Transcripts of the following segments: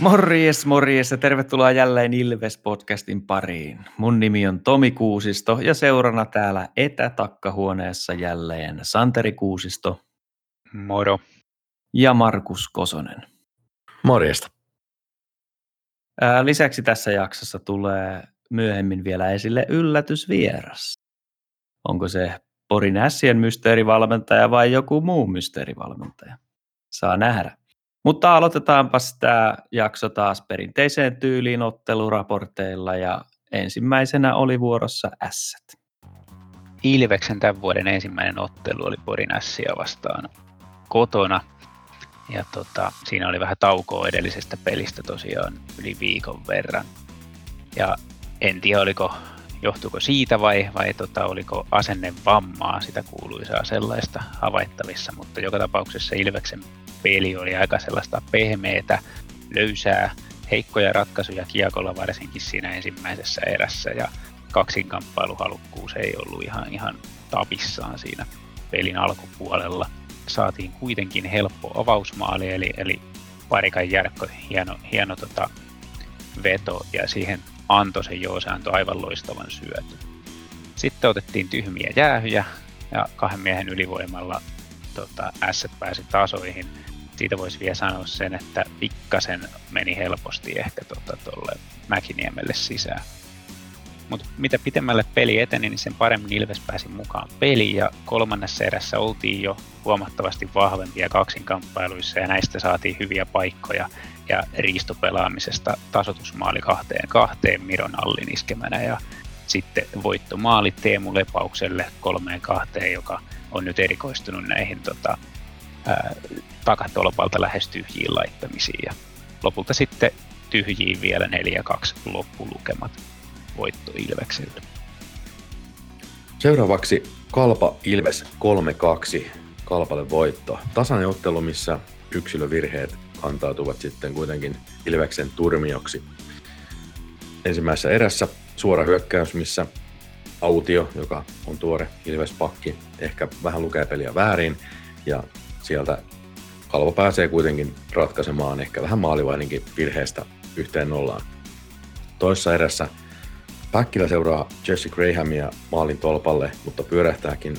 Morjes, morjes ja tervetuloa jälleen Ilves-podcastin pariin. Mun nimi on Tomi Kuusisto ja seurana täällä etätakkahuoneessa jälleen Santeri Kuusisto. Moro. Ja Markus Kosonen. Morjesta. lisäksi tässä jaksossa tulee myöhemmin vielä esille yllätysvieras. Onko se Porin Ässien mysteerivalmentaja vai joku muu mysteerivalmentaja? Saa nähdä. Mutta aloitetaanpas tämä jakso taas perinteiseen tyyliin otteluraporteilla ja ensimmäisenä oli vuorossa Ässät. Ilveksen tämän vuoden ensimmäinen ottelu oli Porin Ässiä vastaan kotona. Ja tota, siinä oli vähän taukoa edellisestä pelistä tosiaan yli viikon verran. Ja en tiedä, oliko, johtuuko siitä vai, vai tota, oliko asennevammaa, sitä kuuluisaa sellaista havaittavissa, mutta joka tapauksessa Ilveksen peli oli aika sellaista pehmeätä, löysää, heikkoja ratkaisuja kiekolla varsinkin siinä ensimmäisessä erässä ja kaksinkamppailuhalukkuus ei ollut ihan, ihan tapissaan siinä pelin alkupuolella. Saatiin kuitenkin helppo avausmaali, eli, eli parikan Järkko hieno, hieno tota, veto ja siihen antoi se Joose antoi aivan loistavan syötön. Sitten otettiin tyhmiä jäähyjä ja kahden miehen ylivoimalla tota, S pääsi tasoihin siitä voisi vielä sanoa sen, että pikkasen meni helposti ehkä tuolle tota, Mäkiniemelle sisään. Mutta mitä pitemmälle peli eteni, niin sen paremmin Ilves pääsi mukaan peliin ja kolmannessa erässä oltiin jo huomattavasti vahvempia kaksinkamppailuissa ja näistä saatiin hyviä paikkoja ja riistopelaamisesta tasotusmaali kahteen kahteen Miron Allin iskemänä ja sitten voittomaali Teemu Lepaukselle kolmeen kahteen, joka on nyt erikoistunut näihin tota, takatolpalta lähes tyhjiin laittamisiin. Ja lopulta sitten tyhjiin vielä 4-2 loppulukemat voitto Ilvekselle. Seuraavaksi Kalpa Ilves 3-2 Kalpalle voitto. Tasainen ottelu, missä yksilövirheet kantautuvat sitten kuitenkin Ilveksen turmioksi. Ensimmäisessä erässä suora hyökkäys, missä Autio, joka on tuore Ilves-pakki, ehkä vähän lukee peliä väärin ja sieltä Kalvo pääsee kuitenkin ratkaisemaan ehkä vähän maalivaininkin virheestä yhteen nollaan. Toissa erässä Päkkilä seuraa Jesse Grahamia maalin tolpalle, mutta pyörähtääkin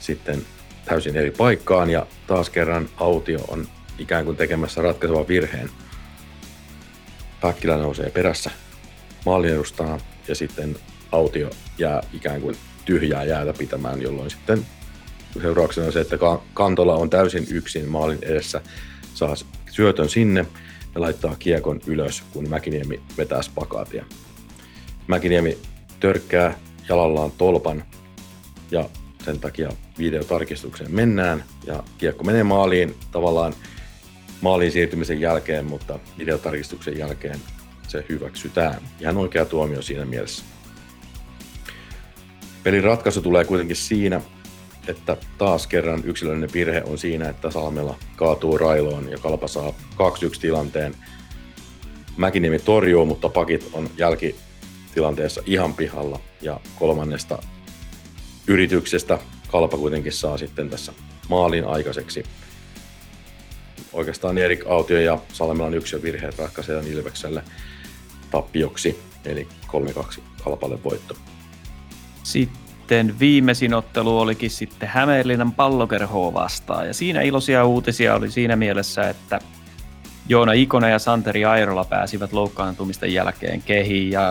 sitten täysin eri paikkaan ja taas kerran Autio on ikään kuin tekemässä ratkaisevan virheen. Päkkilä nousee perässä maalin edustana ja sitten Autio jää ikään kuin tyhjää jäätä pitämään, jolloin sitten seurauksena se, että Kantola on täysin yksin maalin edessä, saa syötön sinne ja laittaa kiekon ylös, kun Mäkiniemi vetää spakaatia. Mäkiniemi törkkää jalallaan tolpan ja sen takia videotarkistukseen mennään ja kiekko menee maaliin tavallaan maaliin siirtymisen jälkeen, mutta videotarkistuksen jälkeen se hyväksytään. Ihan oikea tuomio siinä mielessä. Pelin ratkaisu tulee kuitenkin siinä, että taas kerran yksilöllinen virhe on siinä, että Salmella kaatuu railoon ja Kalpa saa 2-1 tilanteen. Mäkiniemi torjuu, mutta pakit on jälkitilanteessa ihan pihalla ja kolmannesta yrityksestä Kalpa kuitenkin saa sitten tässä maalin aikaiseksi. Oikeastaan Erik Autio ja Salmelan yksilön virheet ratkaisee Ilvekselle tappioksi, eli 3-2 Kalpalle voitto. Sitten sitten viimeisin ottelu olikin sitten Hämeenlinnan pallokerhoa vastaan. Ja siinä iloisia uutisia oli siinä mielessä, että Joona Ikonen ja Santeri Airola pääsivät loukkaantumisten jälkeen kehiin ja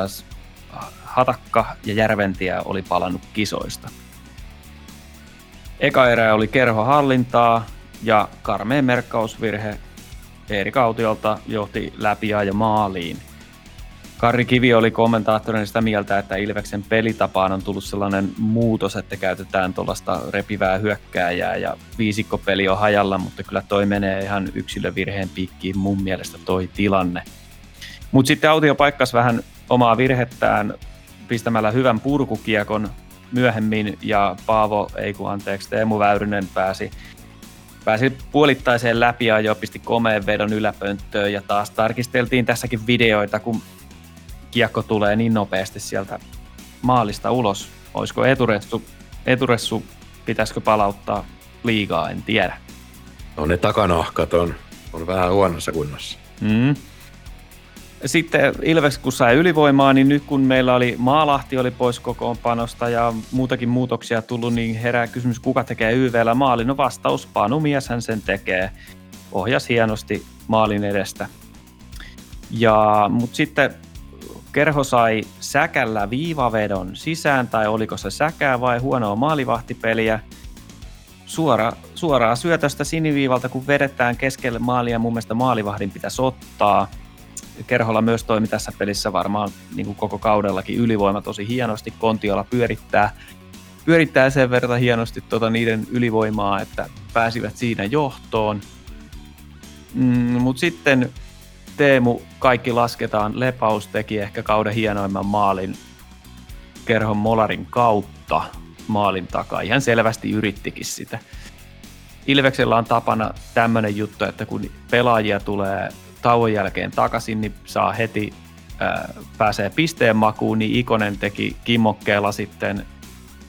Hatakka ja Järventiä oli palannut kisoista. Eka erä oli kerho hallintaa ja karmeen merkkausvirhe Erik Autiolta johti läpi ja maaliin – Kari Kivi oli kommentaattorina sitä mieltä, että Ilveksen pelitapaan on tullut sellainen muutos, että käytetään tuollaista repivää hyökkääjää ja viisikkopeli on hajalla, mutta kyllä toi menee ihan yksilövirheen piikkiin mun mielestä toi tilanne. Mutta sitten Autio paikkas vähän omaa virhettään pistämällä hyvän purkukiekon myöhemmin ja Paavo, ei kun anteeksi, Teemu Väyrynen pääsi pääsi puolittaiseen läpi ja jo pisti komeen vedon yläpönttöön ja taas tarkisteltiin tässäkin videoita, kun kiekko tulee niin nopeasti sieltä maalista ulos. Olisiko eturessu, eturessu pitäisikö palauttaa liigaa, en tiedä. No ne takanahkat on, on vähän huonossa kunnossa. Mm. sitten Ilves kun sai ylivoimaa, niin nyt kun meillä oli Maalahti oli pois kokoonpanosta ja muutakin muutoksia tullut, niin herää kysymys, kuka tekee YVllä maalin? No vastaus, Panu hän sen tekee. Ohjas hienosti maalin edestä. Ja, mutta sitten Kerho sai säkällä viivavedon sisään, tai oliko se säkää vai huonoa maalivahtipeliä. Suora, suoraa syötöstä siniviivalta, kun vedetään keskelle maalia, mun mielestä maalivahdin pitäisi ottaa. Kerholla myös toimi tässä pelissä varmaan niin kuin koko kaudellakin ylivoima tosi hienosti. Kontiola pyörittää, pyörittää sen verran hienosti tuota niiden ylivoimaa, että pääsivät siinä johtoon. Mm, Mutta sitten Teemu, kaikki lasketaan, Lepaus teki ehkä kauden hienoimman maalin Kerhon Molarin kautta maalin takaa. Ihan selvästi yrittikin sitä. Ilveksellä on tapana tämmöinen juttu, että kun pelaajia tulee tauon jälkeen takaisin, niin saa heti ää, pääsee pisteen makuun, niin Ikonen teki kimmokkeella sitten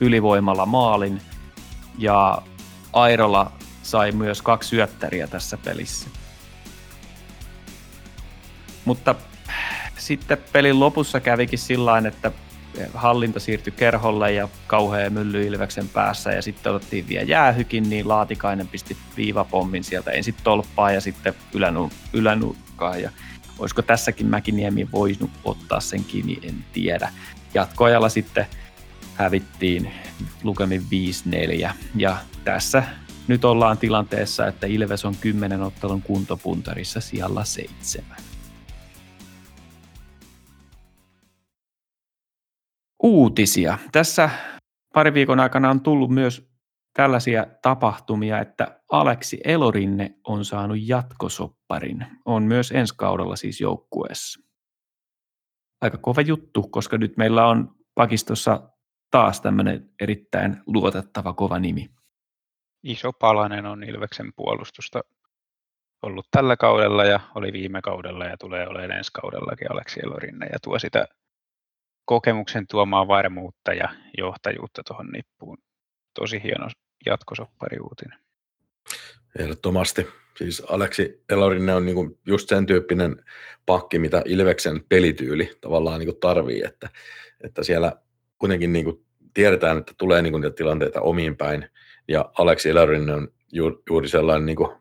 ylivoimalla maalin ja Airola sai myös kaksi syöttäriä tässä pelissä. Mutta sitten pelin lopussa kävikin sillä että hallinta siirtyi kerholle ja kauhea mylly Ilveksen päässä ja sitten otettiin vielä jäähykin, niin Laatikainen pisti viivapommin sieltä ensin tolppaa ja sitten ylänur- ylänurkkaan ja olisiko tässäkin Mäkiniemi voinut ottaa sen kiinni, en tiedä. Jatkoajalla sitten hävittiin lukemin 5-4 ja tässä nyt ollaan tilanteessa, että Ilves on 10 ottelun kuntopuntarissa siellä seitsemän. Uutisia. Tässä pari viikon aikana on tullut myös tällaisia tapahtumia, että Aleksi Elorinne on saanut jatkosopparin. On myös ensi kaudella siis joukkueessa. Aika kova juttu, koska nyt meillä on pakistossa taas tämmöinen erittäin luotettava kova nimi. Iso palanen on Ilveksen puolustusta ollut tällä kaudella ja oli viime kaudella ja tulee olemaan ensi kaudellakin Aleksi Elorinne ja tuo sitä kokemuksen tuomaa varmuutta ja johtajuutta tuohon nippuun. Tosi hieno jatkosoppariuutinen. Ehdottomasti. Siis Aleksi Elorinne on niinku just sen tyyppinen pakki, mitä Ilveksen pelityyli tavallaan niinku tarvii, että, että siellä kuitenkin niinku tiedetään, että tulee niinku niitä tilanteita omiin päin, ja Aleksi Elorinne on ju, juuri sellainen, niinku,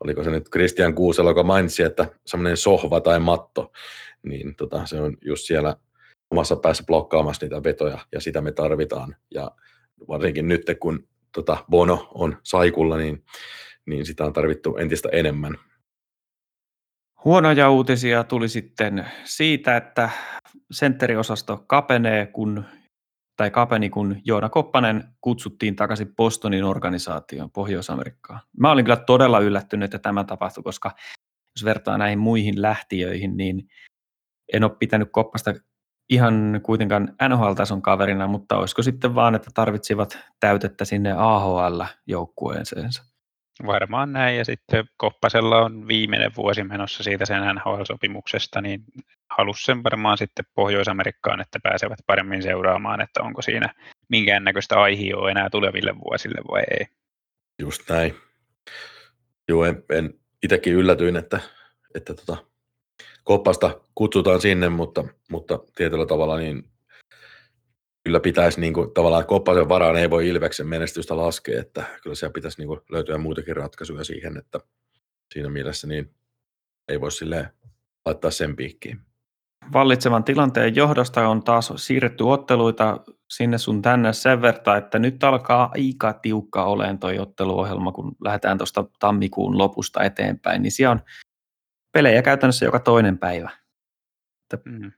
oliko se nyt Christian Kuuselo, joka mainitsi, että semmoinen sohva tai matto, niin tota, se on just siellä omassa päässä blokkaamassa niitä vetoja, ja sitä me tarvitaan. Ja varsinkin nyt, kun tota Bono on saikulla, niin, niin sitä on tarvittu entistä enemmän. Huonoja uutisia tuli sitten siitä, että sentteriosasto kapenee, kun, tai kapeni, kun Joona Koppanen kutsuttiin takaisin Bostonin organisaatioon Pohjois-Amerikkaan. Mä olin kyllä todella yllättynyt, että tämä tapahtui, koska jos vertaa näihin muihin lähtiöihin, niin en ole pitänyt Koppasta ihan kuitenkaan NHL-tason kaverina, mutta olisiko sitten vaan, että tarvitsivat täytettä sinne AHL-joukkueeseensa? Varmaan näin, ja sitten Koppasella on viimeinen vuosi menossa siitä sen NHL-sopimuksesta, niin halusi sen varmaan sitten Pohjois-Amerikkaan, että pääsevät paremmin seuraamaan, että onko siinä minkäännäköistä aihioa enää tuleville vuosille vai ei. Just näin. Joo, en, en itsekin yllätyin, että, että tota, koppasta kutsutaan sinne, mutta, mutta tietyllä tavalla niin kyllä pitäisi niin kuin, tavallaan koppasen varaan ei voi Ilveksen menestystä laskea, että kyllä siellä pitäisi niin kuin, löytyä muitakin ratkaisuja siihen, että siinä mielessä niin ei voi silleen laittaa sen piikkiin. Vallitsevan tilanteen johdosta on taas siirretty otteluita sinne sun tänne sen verran, että nyt alkaa aika tiukka oleen toi otteluohjelma, kun lähdetään tuosta tammikuun lopusta eteenpäin, niin siellä on pelejä käytännössä joka toinen päivä. Että mm.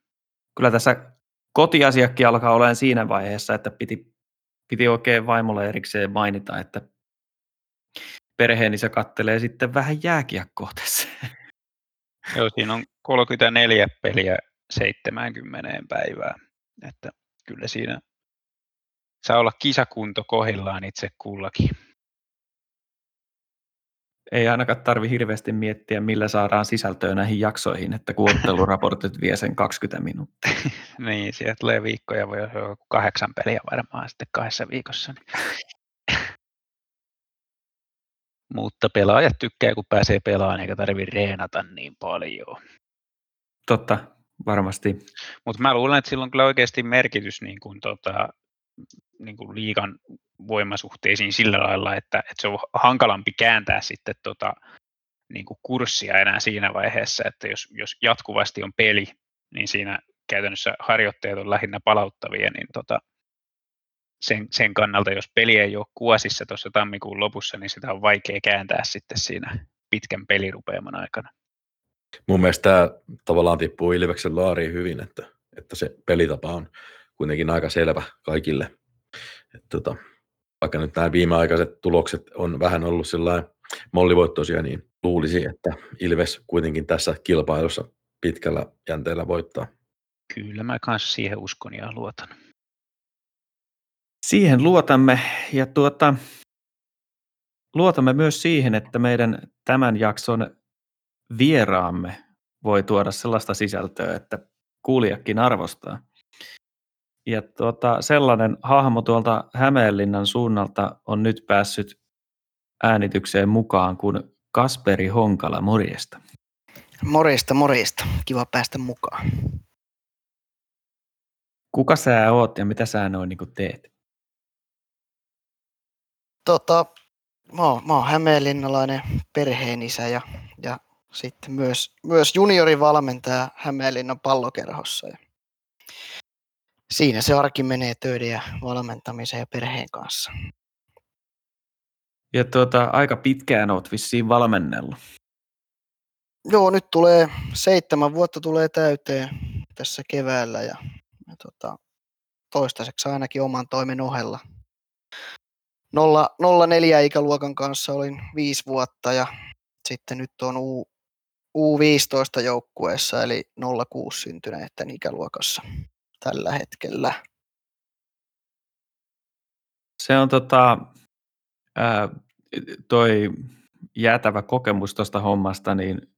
Kyllä tässä kotiasiakki alkaa olemaan siinä vaiheessa, että piti, piti oikein vaimolle erikseen mainita, että perheeni se kattelee sitten vähän jääkiekkoa tässä. Joo, siinä on 34 peliä 70 päivää. Että kyllä siinä saa olla kisakunto kohillaan itse kullakin ei ainakaan tarvi hirveästi miettiä, millä saadaan sisältöä näihin jaksoihin, että kun otteluraportit vie sen 20 minuuttia. niin, sieltä tulee viikkoja, voi olla kahdeksan peliä varmaan sitten kahdessa viikossa. Niin. Mutta pelaajat tykkää, kun pääsee pelaamaan, eikä tarvitse reenata niin paljon. totta, varmasti. Mutta mä luulen, että sillä on kyllä oikeasti merkitys niin kuin, tota, niin kuin liikan voimasuhteisiin sillä lailla, että, että se on hankalampi kääntää sitten tota, niin kuin kurssia enää siinä vaiheessa, että jos, jos jatkuvasti on peli, niin siinä käytännössä harjoitteet on lähinnä palauttavia, niin tota, sen, sen kannalta, jos peli ei ole kuosissa tuossa tammikuun lopussa, niin sitä on vaikea kääntää sitten siinä pitkän pelirupeaman aikana. Mun mielestä tämä tavallaan tippuu Ilveksen laariin hyvin, että, että se pelitapa on kuitenkin aika selvä kaikille. Et tota, vaikka nyt nämä viimeaikaiset tulokset on vähän ollut sellainen mollivoittoisia, niin luulisi, että Ilves kuitenkin tässä kilpailussa pitkällä jänteellä voittaa. Kyllä mä kanssa siihen uskon ja luotan. Siihen luotamme ja tuota, luotamme myös siihen, että meidän tämän jakson vieraamme voi tuoda sellaista sisältöä, että kuulijakin arvostaa. Ja tuota, sellainen hahmo tuolta Hämeenlinnan suunnalta on nyt päässyt äänitykseen mukaan kuin Kasperi Honkala, morjesta. Morjesta, morjesta. Kiva päästä mukaan. Kuka sä oot ja mitä sä noin niin teet? Tota, mä oon, mä oon hämeenlinnalainen perheenisä ja, ja sitten myös, myös juniorivalmentaja Hämeenlinnan pallokerhossa. Ja siinä se arki menee töiden ja valmentamisen ja perheen kanssa. Ja tuota, aika pitkään oot vissiin valmennellut. Joo, nyt tulee seitsemän vuotta tulee täyteen tässä keväällä ja, ja tota, toistaiseksi ainakin oman toimen ohella. 04 ikäluokan kanssa olin viisi vuotta ja sitten nyt on U, U15 joukkueessa eli 06 syntyneiden ikäluokassa tällä hetkellä. Se on tota, ää, toi jäätävä kokemus tuosta hommasta, niin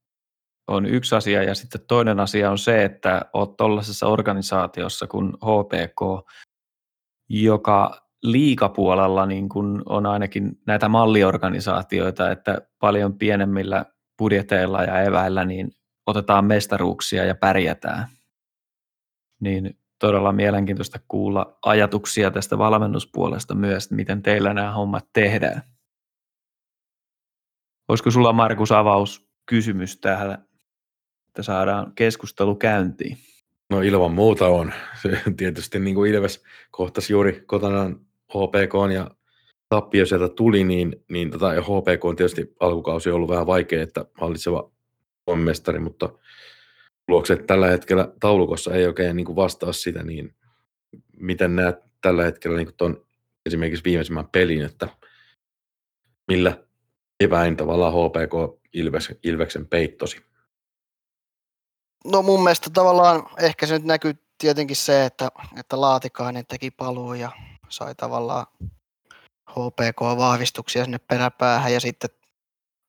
on yksi asia ja sitten toinen asia on se, että olet tuollaisessa organisaatiossa kuin HPK, joka liikapuolella niin kun on ainakin näitä malliorganisaatioita, että paljon pienemmillä budjeteilla ja eväillä niin otetaan mestaruuksia ja pärjätään. Niin todella mielenkiintoista kuulla ajatuksia tästä valmennuspuolesta myös, miten teillä nämä hommat tehdään. Olisiko sulla Markus avaus kysymys tähän, että saadaan keskustelu käyntiin? No ilman muuta on. Se tietysti niin kuin Ilves kohtasi juuri kotonaan HPK ja tappio sieltä tuli, niin, niin tota, HPK on tietysti alkukausi ollut vähän vaikea, että hallitseva on mestari, mutta tulokset tällä hetkellä taulukossa ei oikein niin kuin vastaa sitä, niin miten näet tällä hetkellä niin tuon esimerkiksi viimeisimmän pelin, että millä eväin tavallaan HPK Ilves, Ilveksen peittosi? No mun mielestä tavallaan ehkä se nyt näkyy tietenkin se, että, että Laatikainen teki paluu ja sai tavallaan HPK-vahvistuksia sinne peräpäähän ja sitten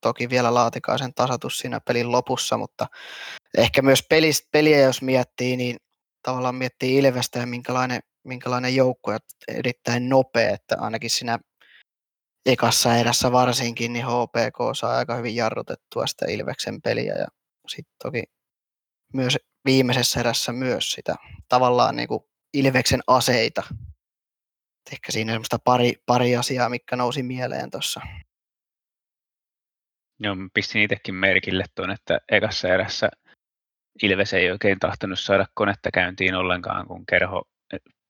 toki vielä Laatikaisen tasatus siinä pelin lopussa, mutta ehkä myös pelistä, peliä jos miettii, niin tavallaan miettii Ilvestä ja minkälainen, minkälainen joukko ja erittäin nopea, että ainakin siinä ekassa erässä varsinkin, niin HPK saa aika hyvin jarrutettua sitä Ilveksen peliä ja sitten toki myös viimeisessä erässä myös sitä tavallaan niin kuin Ilveksen aseita. Ehkä siinä semmoista pari, pari asiaa, mikä nousi mieleen tuossa. Joo, pistin itsekin merkille tuon, että ekassa erässä Ilves ei oikein tahtonut saada konetta käyntiin ollenkaan, kun kerho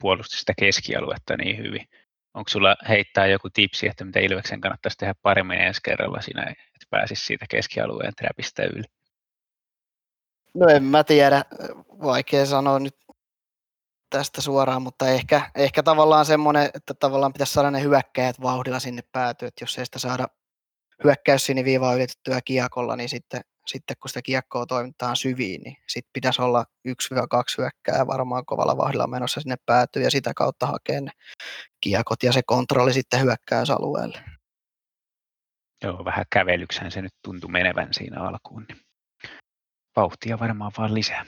puolusti sitä keskialuetta niin hyvin. Onko sulla heittää joku tipsi, että mitä Ilveksen kannattaisi tehdä paremmin ensi kerralla siinä, että pääsisi siitä keskialueen trapista yli? No en mä tiedä, vaikea sanoa nyt tästä suoraan, mutta ehkä, ehkä tavallaan semmoinen, että tavallaan pitäisi saada ne hyökkäjät vauhdilla sinne päätyä, että jos ei sitä saada hyökkäys sinne viivaa ylitettyä kiekolla, niin sitten, sitten kun sitä kiekkoa toimitetaan syviin, niin sitten pitäisi olla 1-2 hyökkää varmaan kovalla vauhdilla menossa sinne päätyy ja sitä kautta hakea ne kiekot ja se kontrolli sitten hyökkäysalueelle. Joo, vähän kävelyksään se nyt tuntui menevän siinä alkuun. Niin vauhtia varmaan vaan lisää.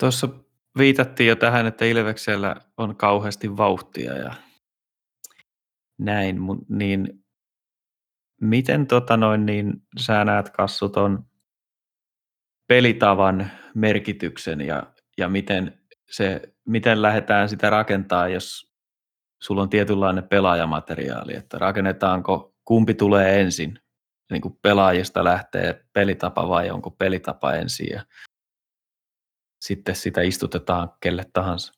Tuossa viitattiin jo tähän, että Ilveksellä on kauheasti vauhtia ja näin, niin miten tota noin, niin sä näet Kassu ton pelitavan merkityksen ja, ja miten, se, miten lähdetään sitä rakentaa, jos sulla on tietynlainen pelaajamateriaali, että rakennetaanko, kumpi tulee ensin, niin kuin pelaajista lähtee pelitapa vai onko pelitapa ensin ja sitten sitä istutetaan kelle tahansa.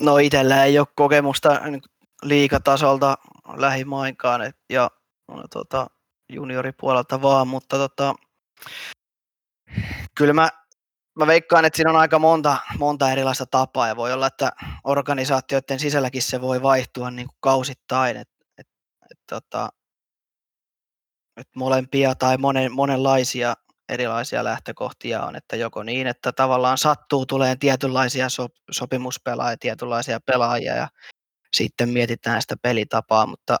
No itsellä ei ole kokemusta niin liikatasolta lähimainkaan et, ja tota, junioripuolelta vaan, mutta tota, kyllä mä, mä veikkaan, että siinä on aika monta, monta erilaista tapaa ja voi olla, että organisaatioiden sisälläkin se voi vaihtua niin kuin kausittain, että et, et, tota, et molempia tai monen, monenlaisia erilaisia lähtökohtia on, että joko niin, että tavallaan sattuu tulee tietynlaisia so, sopimuspelaajia, tietynlaisia pelaajia ja sitten mietitään sitä pelitapaa, mutta,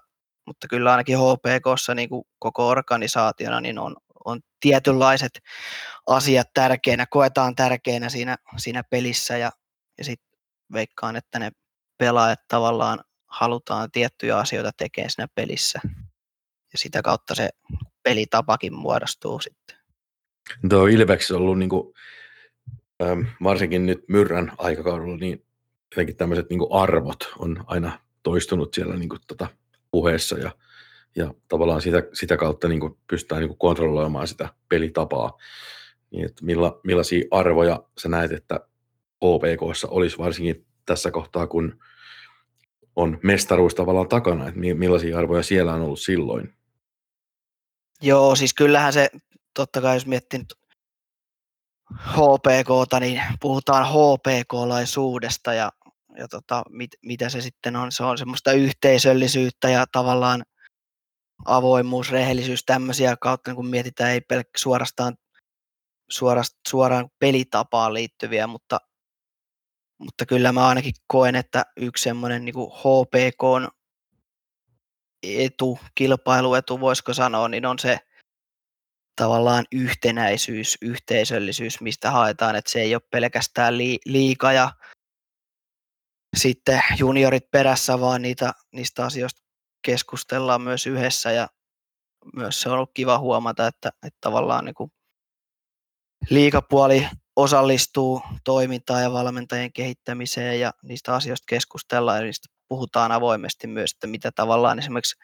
mutta kyllä ainakin HPKssa niin kuin koko organisaationa niin on, on tietynlaiset asiat tärkeinä, koetaan tärkeinä siinä, siinä pelissä ja, ja sitten veikkaan, että ne pelaajat tavallaan halutaan tiettyjä asioita tekemään siinä pelissä ja sitä kautta se pelitapakin muodostuu sitten. Tuo Ilveksi on ollut niin kuin, varsinkin nyt Myrrän aikakaudella, niin jotenkin tämmöiset niin arvot on aina toistunut siellä niin kuin, tota, puheessa ja, ja tavallaan sitä, sitä kautta niin kuin, pystytään niin kuin, kontrolloimaan sitä pelitapaa. Niin, että milla, millaisia arvoja sä näet, että OPKssa olisi varsinkin tässä kohtaa, kun on mestaruus tavallaan takana, että millaisia arvoja siellä on ollut silloin? Joo, siis kyllähän se totta kai jos miettii nyt HPKta, niin puhutaan HPK-laisuudesta ja, ja tota, mit, mitä se sitten on. Se on semmoista yhteisöllisyyttä ja tavallaan avoimuus, rehellisyys, tämmöisiä kautta, kun mietitään ei pelkkä suorastaan, suorastaan suoraan pelitapaan liittyviä, mutta, mutta kyllä mä ainakin koen, että yksi semmoinen niin HPK etu, kilpailuetu voisiko sanoa, niin on se tavallaan yhtenäisyys, yhteisöllisyys, mistä haetaan, että se ei ole pelkästään liika ja sitten juniorit perässä, vaan niitä, niistä asioista keskustellaan myös yhdessä. Ja myös se on ollut kiva huomata, että, että tavallaan niin kuin liikapuoli osallistuu toimintaan ja valmentajien kehittämiseen ja niistä asioista keskustellaan ja niistä puhutaan avoimesti myös, että mitä tavallaan esimerkiksi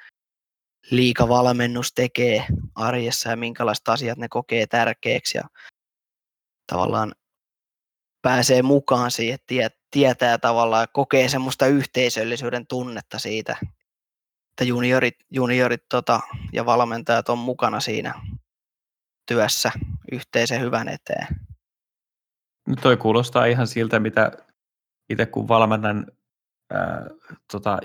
liikavalmennus tekee arjessa ja minkälaiset asiat ne kokee tärkeäksi ja tavallaan pääsee mukaan siihen, tietää tavallaan kokee semmoista yhteisöllisyyden tunnetta siitä, että juniorit, juniorit tota, ja valmentajat on mukana siinä työssä yhteisen hyvän eteen. Nyt toi kuulostaa ihan siltä, mitä itse kun valmennan ää, tota,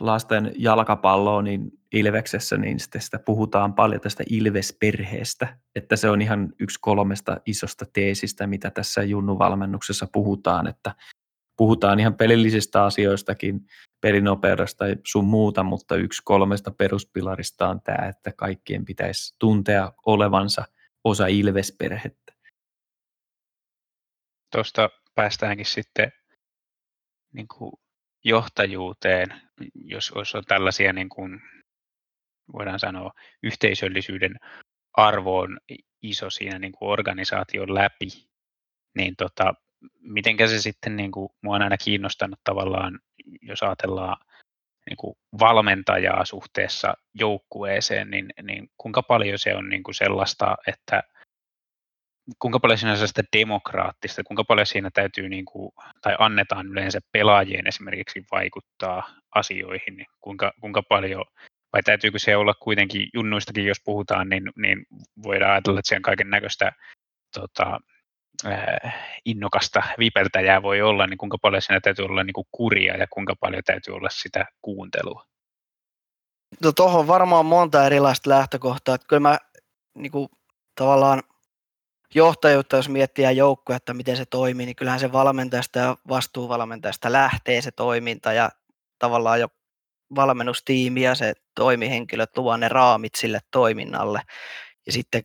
lasten jalkapalloa, niin Ilveksessä, niin sitten sitä puhutaan paljon tästä Ilves-perheestä, että se on ihan yksi kolmesta isosta teesistä, mitä tässä Junnu-valmennuksessa puhutaan, että puhutaan ihan pelillisistä asioistakin, pelinopeudesta ja sun muuta, mutta yksi kolmesta peruspilarista on tämä, että kaikkien pitäisi tuntea olevansa osa Ilves-perhettä. Tuosta päästäänkin sitten niin kuin johtajuuteen, jos, on tällaisia niin kuin voidaan sanoa, yhteisöllisyyden arvo on iso siinä niin kuin organisaation läpi, niin tota, mitenkä se sitten, niin kuin, mua on aina kiinnostanut tavallaan, jos ajatellaan niin kuin valmentajaa suhteessa joukkueeseen, niin, niin kuinka paljon se on niin kuin sellaista, että kuinka paljon siinä on sellaista demokraattista, kuinka paljon siinä täytyy, niin kuin, tai annetaan yleensä pelaajien esimerkiksi vaikuttaa asioihin, niin kuinka, kuinka paljon vai täytyykö se olla kuitenkin, junnuistakin jos puhutaan, niin, niin voidaan ajatella, että siellä kaiken näköistä tota, innokasta vipeltäjää voi olla, niin kuinka paljon siinä täytyy olla niin kuin kuria ja kuinka paljon täytyy olla sitä kuuntelua? No tuohon varmaan monta erilaista lähtökohtaa. Että kyllä mä niin kuin, tavallaan johtajuutta, jos miettii joukkoa, että miten se toimii, niin kyllähän se valmentajasta ja vastuuvalmentajasta lähtee se toiminta ja tavallaan jo valmennustiimi ja se toimihenkilöt luo ne raamit sille toiminnalle. Ja sitten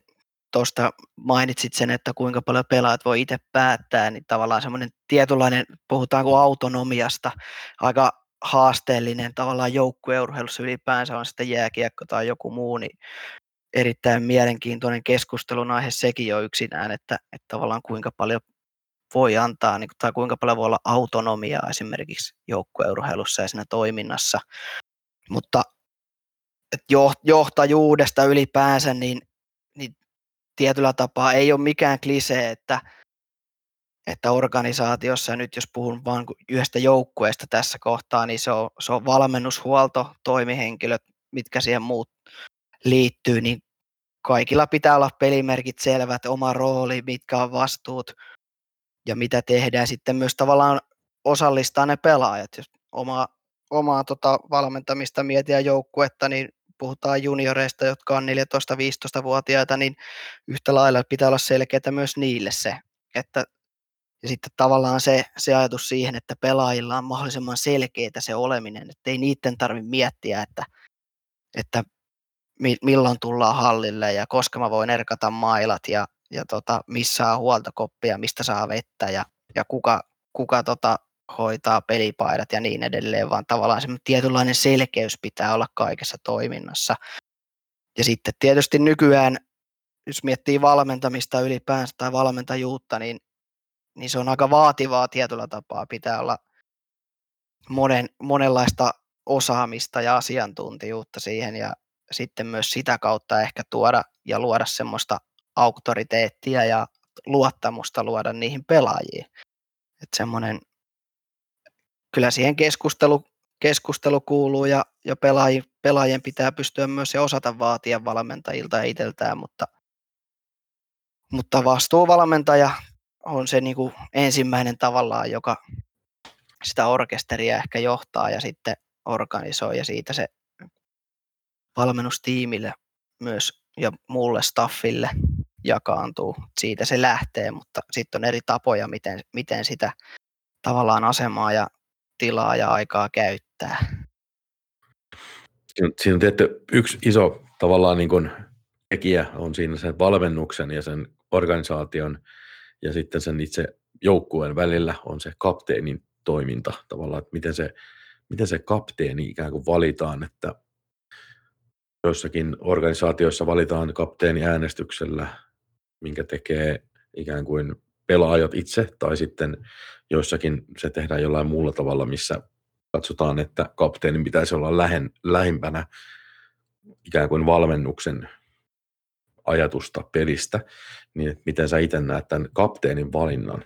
tuosta mainitsit sen, että kuinka paljon pelaajat voi itse päättää, niin tavallaan semmoinen tietynlainen, puhutaanko autonomiasta, aika haasteellinen tavallaan joukkueurheilussa ylipäänsä on sitten jääkiekko tai joku muu, niin erittäin mielenkiintoinen keskustelun aihe sekin jo yksinään, että, että tavallaan kuinka paljon voi antaa niin, tai kuinka paljon voi olla autonomiaa esimerkiksi joukkueurheilussa ja siinä toiminnassa. Mutta että johtajuudesta ylipäänsä, niin, niin tietyllä tapaa ei ole mikään klisee, että, että organisaatiossa, nyt jos puhun vain yhdestä joukkueesta tässä kohtaa, niin se on, se on valmennushuolto, toimihenkilöt, mitkä siihen muut liittyy, niin kaikilla pitää olla pelimerkit selvät, oma rooli, mitkä on vastuut ja mitä tehdään. Sitten myös tavallaan osallistaa ne pelaajat. Jos omaa, omaa tota valmentamista mietitään joukkuetta, niin puhutaan junioreista, jotka on 14-15-vuotiaita, niin yhtä lailla pitää olla selkeää myös niille se, että ja sitten tavallaan se, se ajatus siihen, että pelaajilla on mahdollisimman selkeää se oleminen, että ei niiden tarvitse miettiä, että, että milloin tullaan hallille ja koska mä voin erkata mailat ja, ja tota, missä on huoltokoppia, mistä saa vettä ja, ja kuka, kuka tota, hoitaa pelipaidat ja niin edelleen, vaan tavallaan se tietynlainen selkeys pitää olla kaikessa toiminnassa. Ja sitten tietysti nykyään, jos miettii valmentamista ylipäänsä tai valmentajuutta, niin, niin se on aika vaativaa tietyllä tapaa. Pitää olla monen, monenlaista osaamista ja asiantuntijuutta siihen ja sitten myös sitä kautta ehkä tuoda ja luoda semmoista auktoriteettia ja luottamusta luoda niihin pelaajiin. Että semmoinen kyllä siihen keskustelu, keskustelu kuuluu ja, ja pelaajien, pelaajien pitää pystyä myös ja osata vaatia valmentajilta itseltään, mutta, mutta vastuuvalmentaja on se niin kuin ensimmäinen tavallaan, joka sitä orkesteria ehkä johtaa ja sitten organisoi ja siitä se valmennustiimille myös ja muulle staffille jakaantuu. Siitä se lähtee, mutta sitten on eri tapoja, miten, miten sitä tavallaan asemaa ja tilaa ja aikaa käyttää. Siinä on tietty yksi iso tavallaan niin kuin tekijä on siinä sen valmennuksen ja sen organisaation ja sitten sen itse joukkueen välillä on se kapteenin toiminta tavallaan, että miten se, miten se kapteeni ikään kuin valitaan, että joissakin organisaatioissa valitaan kapteeni äänestyksellä, minkä tekee ikään kuin pelaajat itse, tai sitten joissakin se tehdään jollain muulla tavalla, missä katsotaan, että kapteenin pitäisi olla lähen, lähimpänä ikään kuin valmennuksen ajatusta pelistä, niin miten sä itse näet tämän kapteenin valinnan?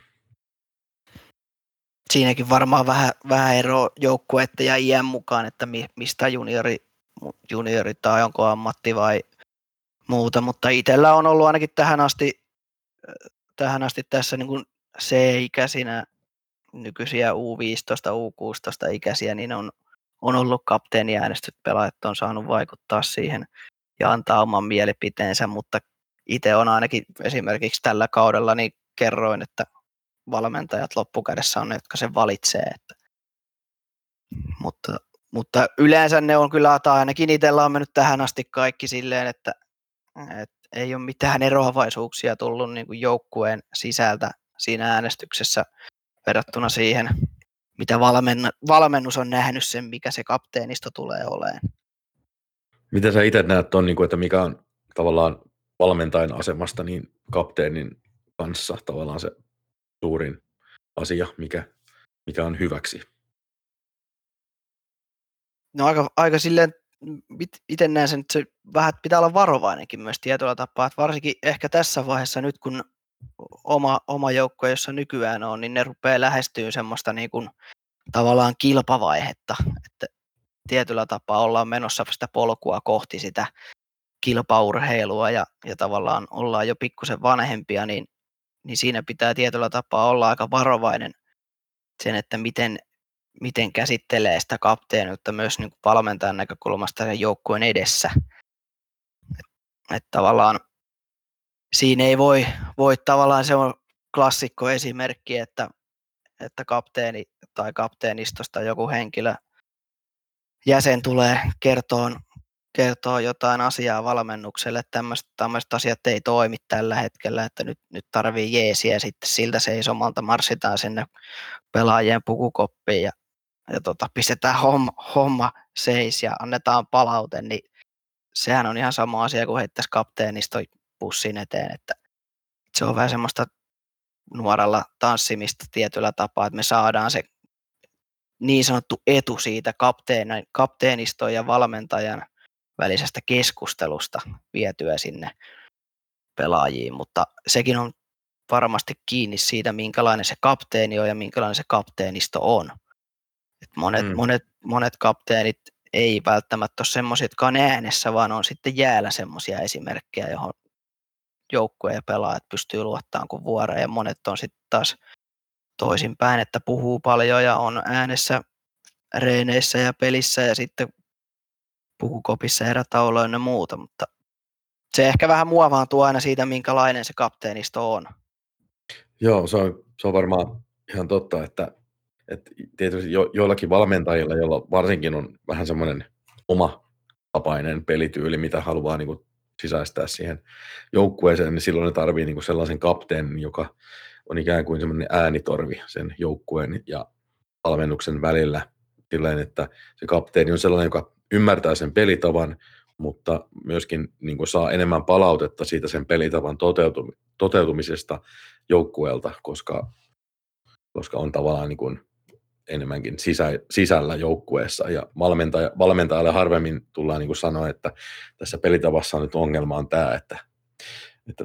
Siinäkin varmaan vähän, vähän ero joukkuetta ja iän mukaan, että mistä juniori, juniori tai onko ammatti vai muuta, mutta itsellä on ollut ainakin tähän asti tähän asti tässä niin kuin C-ikäisinä nykyisiä U15, U16 ikäisiä, niin on, on ollut kapteeniäänestyt pelaajat on saanut vaikuttaa siihen ja antaa oman mielipiteensä, mutta itse on ainakin esimerkiksi tällä kaudella niin kerroin, että valmentajat loppukädessä on ne, jotka sen valitsee. Että, mutta, mutta yleensä ne on kyllä, tai ainakin itsellä on mennyt tähän asti kaikki silleen, että, että ei ole mitään eroavaisuuksia tullut niin kuin joukkueen sisältä siinä äänestyksessä verrattuna siihen, mitä valmennus on nähnyt sen, mikä se kapteenisto tulee olemaan. Miten sä itse näet ton, niin että mikä on tavallaan valmentajan asemasta niin kapteenin kanssa tavallaan se suurin asia, mikä, mikä on hyväksi? No aika, aika silleen itse näen sen, että se vähän pitää olla varovainenkin myös tietyllä tapaa, että varsinkin ehkä tässä vaiheessa nyt, kun oma, oma joukko, jossa nykyään on, niin ne rupeaa lähestyä semmoista niin kuin, tavallaan kilpavaihetta, että tietyllä tapaa ollaan menossa sitä polkua kohti sitä kilpaurheilua ja, ja tavallaan ollaan jo pikkusen vanhempia, niin, niin siinä pitää tietyllä tapaa olla aika varovainen sen, että miten, miten käsittelee sitä kapteeniutta myös niin kuin valmentajan näkökulmasta ja joukkueen edessä. Että et tavallaan siinä ei voi, voi tavallaan, se on klassikko esimerkki, että, että kapteeni tai kapteenistosta joku henkilö, jäsen tulee kertoon, kertoo jotain asiaa valmennukselle, tämmöiset asiat ei toimi tällä hetkellä, että nyt, nyt tarvii jeesiä sitten siltä seisomalta marssitaan sinne pelaajien pukukoppiin ja ja tota, pistetään homma, homma seis ja annetaan palaute, niin sehän on ihan sama asia kuin heittäisi kapteenista pussin eteen, että se on vähän semmoista nuoralla tanssimista tietyllä tapaa, että me saadaan se niin sanottu etu siitä kapteeniston ja valmentajan välisestä keskustelusta vietyä sinne pelaajiin, mutta sekin on varmasti kiinni siitä, minkälainen se kapteeni on ja minkälainen se kapteenisto on. Et monet, mm. monet, monet kapteenit ei välttämättä ole semmoisia, jotka on äänessä, vaan on sitten jäällä semmoisia esimerkkejä, johon joukkue ja pelaajat pystyy luottamaan kuin vuoreen ja monet on sitten taas toisinpäin, että puhuu paljon ja on äänessä reeneissä ja pelissä ja sitten pukukopissa erätauloja ja muuta, mutta se ehkä vähän muovaantuu aina siitä, minkälainen se kapteenisto on. Joo, se on, se on varmaan ihan totta, että, että tietysti jo, joillakin valmentajilla, joilla varsinkin on vähän semmoinen oma tapainen pelityyli, mitä haluaa niin kuin sisäistää siihen joukkueeseen, niin silloin ne tarvii niin kuin sellaisen kapteenin, joka on ikään kuin semmoinen äänitorvi sen joukkueen ja valmennuksen välillä, silleen, että se kapteeni on sellainen, joka ymmärtää sen pelitavan, mutta myöskin niin kuin saa enemmän palautetta siitä sen pelitavan toteutumisesta joukkueelta, koska, koska on tavallaan niin kuin enemmänkin sisä, sisällä joukkueessa. Ja valmentaja, valmentajalle harvemmin tullaan niin sanoa, että tässä pelitavassa on nyt ongelma on tämä, että, että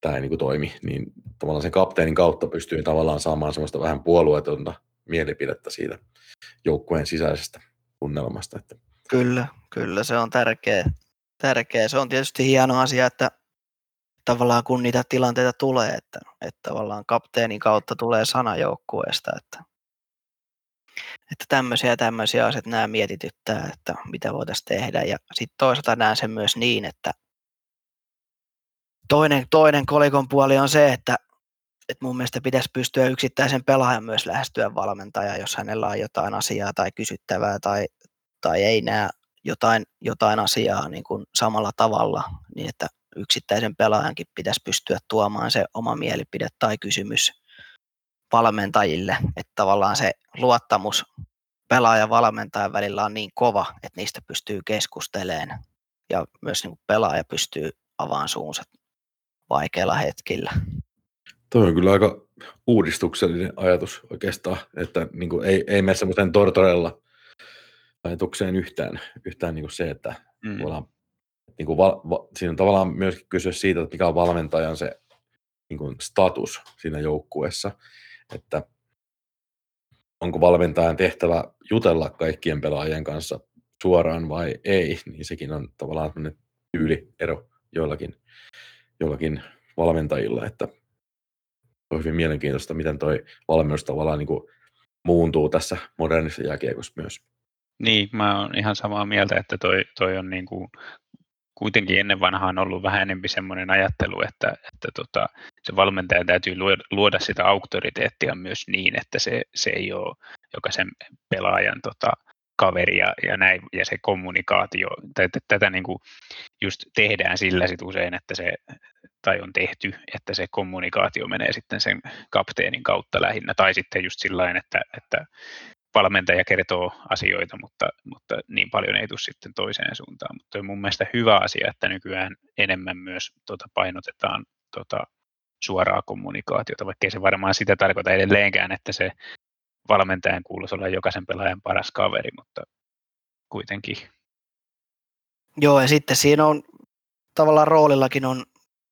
tämä ei niin kuin toimi. Niin tavallaan sen kapteenin kautta pystyy tavallaan saamaan sellaista vähän puolueetonta mielipidettä siitä joukkueen sisäisestä tunnelmasta. Että Kyllä, kyllä se on tärkeä. tärkeä. Se on tietysti hieno asia, että tavallaan kun niitä tilanteita tulee, että, että tavallaan kapteenin kautta tulee sana joukkueesta, että, että tämmöisiä ja tämmöisiä asioita nämä mietityttää, että mitä voitaisiin tehdä. Ja sitten toisaalta näen sen myös niin, että toinen, toinen kolikon puoli on se, että, että mun mielestä pitäisi pystyä yksittäisen pelaajan myös lähestyä valmentaja, jos hänellä on jotain asiaa tai kysyttävää tai, tai ei näe jotain, jotain asiaa niin kuin samalla tavalla, niin että yksittäisen pelaajankin pitäisi pystyä tuomaan se oma mielipide tai kysymys valmentajille, että tavallaan se luottamus pelaaja valmentajan välillä on niin kova, että niistä pystyy keskustelemaan ja myös niin kuin pelaaja pystyy avaamaan suunsa vaikeilla hetkillä. Tuo on kyllä aika uudistuksellinen ajatus oikeastaan, että niin kuin ei, ei mene semmoisen tortorella ajatukseen yhtään, yhtään niin kuin se, että mm. voidaan, niin kuin val, va, siinä on tavallaan myös kysyä siitä, että mikä on valmentajan se niin kuin status siinä joukkueessa, että onko valmentajan tehtävä jutella kaikkien pelaajien kanssa suoraan vai ei, niin sekin on tavallaan sellainen tyyliero joillakin, joillakin valmentajilla, että on hyvin mielenkiintoista, miten toi valmennus tavallaan niin kuin muuntuu tässä modernissa jääkiekossa myös. Niin, mä oon ihan samaa mieltä, että toi, toi on niin kuin, kuitenkin ennen vanhaan ollut vähän enemmän semmoinen ajattelu, että, että tota, se valmentaja täytyy luoda, sitä auktoriteettia myös niin, että se, se ei ole jokaisen pelaajan tota, kaveri ja, ja, näin, ja se kommunikaatio, tätä, tätä niin kuin just tehdään sillä sit usein, että se, tai on tehty, että se kommunikaatio menee sitten sen kapteenin kautta lähinnä, tai sitten just sillä että, että valmentaja kertoo asioita, mutta, mutta niin paljon ei tule sitten toiseen suuntaan. Mutta on mun mielestä hyvä asia, että nykyään enemmän myös tota, painotetaan tota, suoraa kommunikaatiota, vaikka ei se varmaan sitä tarkoita edelleenkään, että se valmentajan kuuluisi olla jokaisen pelaajan paras kaveri, mutta kuitenkin. Joo, ja sitten siinä on tavallaan roolillakin on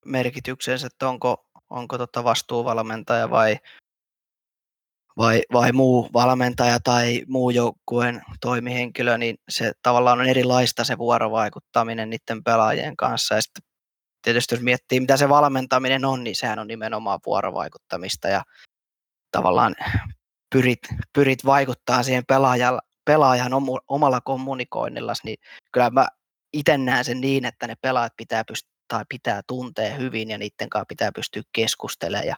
merkityksensä, että onko, onko tota vastuuvalmentaja vai vai, vai muu valmentaja tai muu joukkueen toimihenkilö, niin se tavallaan on erilaista se vuorovaikuttaminen niiden pelaajien kanssa. Ja sitten tietysti jos miettii, mitä se valmentaminen on, niin sehän on nimenomaan vuorovaikuttamista ja tavallaan pyrit, pyrit vaikuttaa siihen pelaajan, pelaajan omalla kommunikoinnilla, niin kyllä mä itse näen sen niin, että ne pelaajat pitää pystyä tai pitää tuntea hyvin ja niiden kanssa pitää pystyä keskustelemaan ja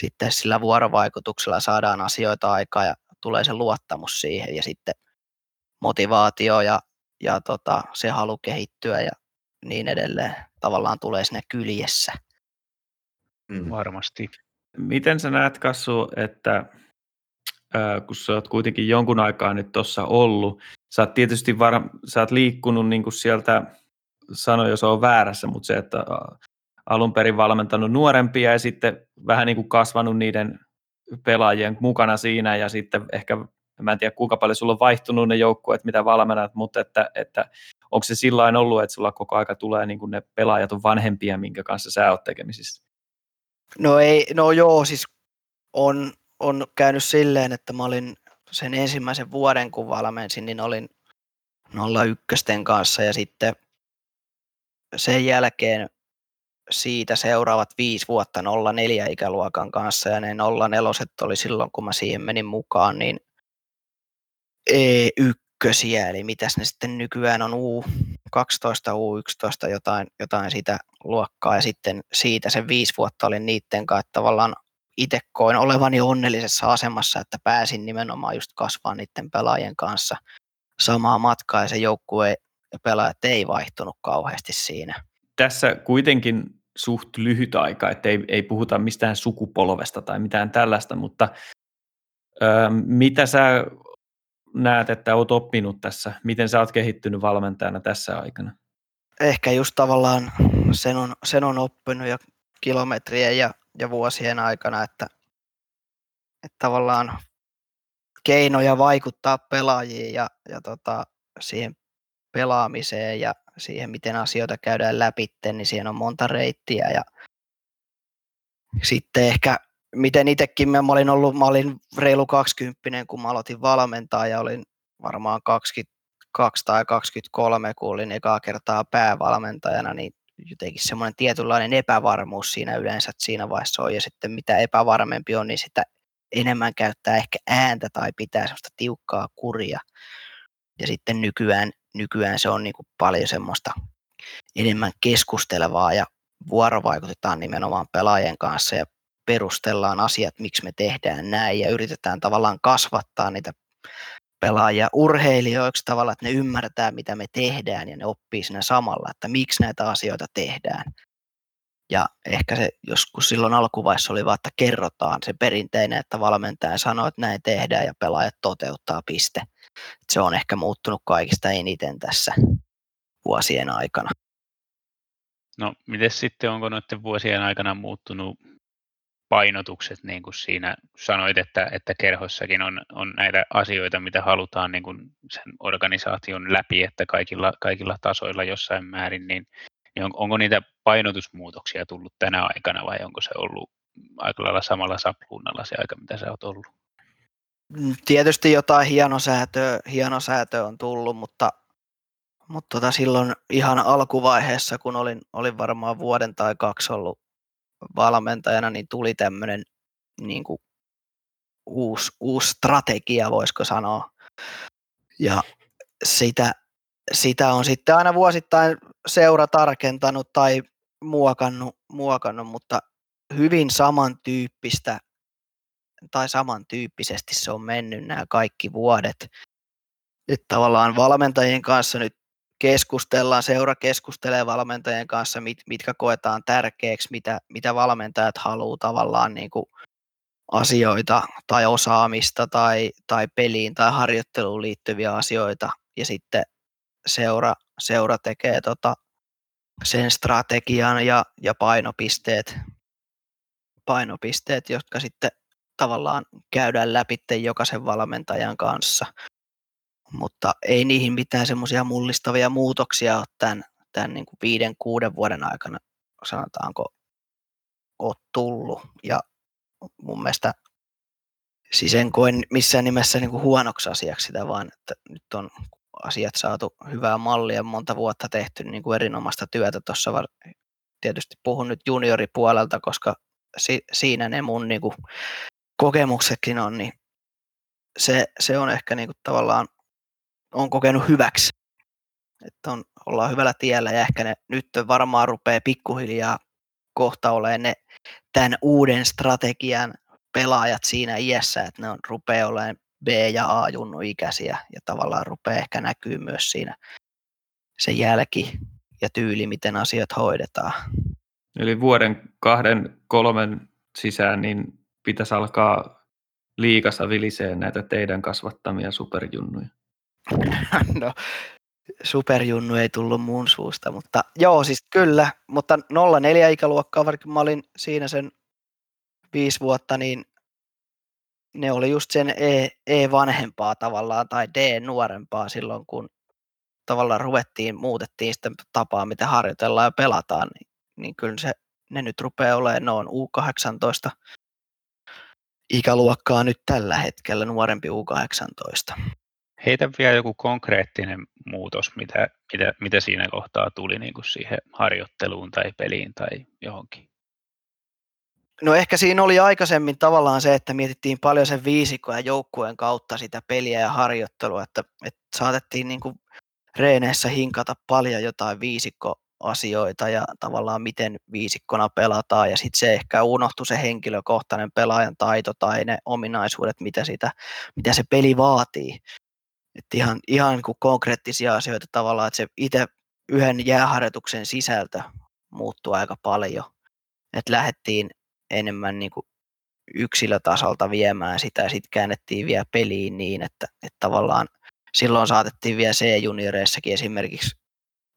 sitten sillä vuorovaikutuksella saadaan asioita aikaa ja tulee se luottamus siihen ja sitten motivaatio ja, ja tota, se halu kehittyä ja niin edelleen tavallaan tulee sinne kyljessä. Mm. Varmasti. Miten sä näet Kassu, että ää, kun sä oot kuitenkin jonkun aikaa nyt tuossa ollut, sä oot tietysti var, sä oot liikkunut niin kuin sieltä sano, jos on väärässä, mutta se, että alun perin valmentanut nuorempia ja sitten vähän niin kuin kasvanut niiden pelaajien mukana siinä ja sitten ehkä, mä en tiedä kuinka paljon sulla on vaihtunut ne joukkueet, mitä valmennat, mutta että, että onko se sillä ollut, että sulla koko aika tulee niin kuin ne pelaajat on vanhempia, minkä kanssa sä oot tekemisissä? No ei, no joo, siis on, on käynyt silleen, että mä olin sen ensimmäisen vuoden, kun valmensin, niin olin 01 kanssa ja sitten sen jälkeen siitä seuraavat viisi vuotta 04 ikäluokan kanssa ja ne 04 oli silloin, kun mä siihen menin mukaan, niin E1, eli mitäs ne sitten nykyään on U12, U11, jotain, jotain sitä luokkaa ja sitten siitä se viisi vuotta olin niiden kanssa, että tavallaan itse koin olevani onnellisessa asemassa, että pääsin nimenomaan just kasvaa niiden pelaajien kanssa samaa matkaa ja se joukkue ja pelaajat ei vaihtunut kauheasti siinä. Tässä kuitenkin suht lyhyt aika, että ei, ei puhuta mistään sukupolvesta tai mitään tällaista, mutta ö, mitä sä näet, että oot oppinut tässä? Miten sä oot kehittynyt valmentajana tässä aikana? Ehkä just tavallaan sen on, sen on oppinut jo kilometrien ja, ja vuosien aikana, että, että tavallaan keinoja vaikuttaa pelaajiin ja, ja tota, siihen pelaamiseen ja siihen, miten asioita käydään läpi, niin siihen on monta reittiä ja sitten ehkä miten itsekin mä olin ollut, mä olin reilu 20, kun mä aloitin valmentaa ja olin varmaan 22 tai 23, kun olin ekaa kertaa päävalmentajana, niin jotenkin semmoinen tietynlainen epävarmuus siinä yleensä että siinä vaiheessa on ja sitten mitä epävarmempi on, niin sitä enemmän käyttää ehkä ääntä tai pitää semmoista tiukkaa kuria. Ja sitten nykyään nykyään se on niin kuin paljon semmoista enemmän keskustelevaa ja vuorovaikutetaan nimenomaan pelaajien kanssa ja perustellaan asiat, miksi me tehdään näin ja yritetään tavallaan kasvattaa niitä pelaajia urheilijoiksi tavallaan, että ne ymmärtää, mitä me tehdään ja ne oppii siinä samalla, että miksi näitä asioita tehdään. Ja ehkä se joskus silloin alkuvaiheessa oli vaan, että kerrotaan se perinteinen, että valmentaja sanoo, että näin tehdään ja pelaajat toteuttaa piste. Se on ehkä muuttunut kaikista eniten tässä vuosien aikana. No, miten sitten, onko noiden vuosien aikana muuttunut painotukset, niin kuin siinä sanoit, että, että kerhossakin on, on näitä asioita, mitä halutaan niin kuin sen organisaation läpi, että kaikilla, kaikilla tasoilla jossain määrin, niin niin on, onko niitä painotusmuutoksia tullut tänä aikana vai onko se ollut aika lailla samalla sapluunalla se aika, mitä sä oot ollut? Mm, tietysti jotain hienosäätöä, hienosäätöä on tullut, mutta, mutta tota silloin ihan alkuvaiheessa, kun olin, olin varmaan vuoden tai kaksi ollut valmentajana, niin tuli tämmöinen niin uusi, uusi strategia, voisiko sanoa. Ja sitä, sitä on sitten aina vuosittain seura tarkentanut tai muokannut, muokannut mutta hyvin samantyyppistä tai samantyyppisesti se on mennyt nämä kaikki vuodet. Että tavallaan valmentajien kanssa nyt keskustellaan, seura keskustelee valmentajien kanssa, mit, mitkä koetaan tärkeäksi, mitä, mitä valmentajat haluaa tavallaan niin kuin asioita tai osaamista tai, tai peliin tai harjoitteluun liittyviä asioita ja sitten seura, seura tekee tota sen strategian ja, ja painopisteet, painopisteet, jotka sitten tavallaan käydään läpi jokaisen valmentajan kanssa. Mutta ei niihin mitään semmoisia mullistavia muutoksia ole tämän, tämän niin kuin viiden, kuuden vuoden aikana, sanotaanko, ole tullut. Ja mun mielestä siis en koe missään nimessä niin kuin huonoksi asiaksi sitä, vaan että nyt on asiat saatu hyvää mallia, monta vuotta tehty niin kuin erinomaista työtä tuossa. Tietysti puhun nyt junioripuolelta, koska si, siinä ne mun niin kuin, kokemuksetkin on, niin se, se on ehkä niin kuin, tavallaan, on kokenut hyväksi. Että on, ollaan hyvällä tiellä ja ehkä ne nyt varmaan rupeaa pikkuhiljaa kohta olemaan ne tämän uuden strategian pelaajat siinä iässä, että ne on, rupeaa olemaan B- ja A-junnu ikäisiä ja tavallaan rupeaa ehkä näkyy myös siinä se jälki ja tyyli, miten asiat hoidetaan. Eli vuoden kahden, kolmen sisään niin pitäisi alkaa liikassa vilisee näitä teidän kasvattamia superjunnuja? no, superjunnu ei tullut mun suusta, mutta joo, siis kyllä, mutta 04 ikäluokkaa, vaikka mä olin siinä sen viisi vuotta, niin ne oli just sen E, e vanhempaa tavallaan tai D nuorempaa silloin, kun tavallaan ruvettiin, muutettiin sitä tapaa, miten harjoitellaan ja pelataan, niin, niin kyllä se, ne nyt rupeaa olemaan, ne on U18 ikäluokkaa nyt tällä hetkellä, nuorempi U18. Heitä vielä joku konkreettinen muutos, mitä, mitä, mitä siinä kohtaa tuli niin kuin siihen harjoitteluun tai peliin tai johonkin. No ehkä siinä oli aikaisemmin tavallaan se, että mietittiin paljon sen viisikko ja joukkueen kautta sitä peliä ja harjoittelua, että, että saatettiin niin kuin reeneissä hinkata paljon jotain viisikkoasioita ja tavallaan miten viisikkona pelataan ja sitten se ehkä unohtui se henkilökohtainen pelaajan taito tai ne ominaisuudet, mitä, sitä, mitä se peli vaatii. Et ihan ihan niin konkreettisia asioita tavallaan, että se itse yhden jääharjoituksen sisältö muuttuu aika paljon. Että lähdettiin enemmän niin kuin yksilötasolta viemään sitä ja sitten käännettiin vielä peliin niin, että, että tavallaan silloin saatettiin vielä C-junioreissakin esimerkiksi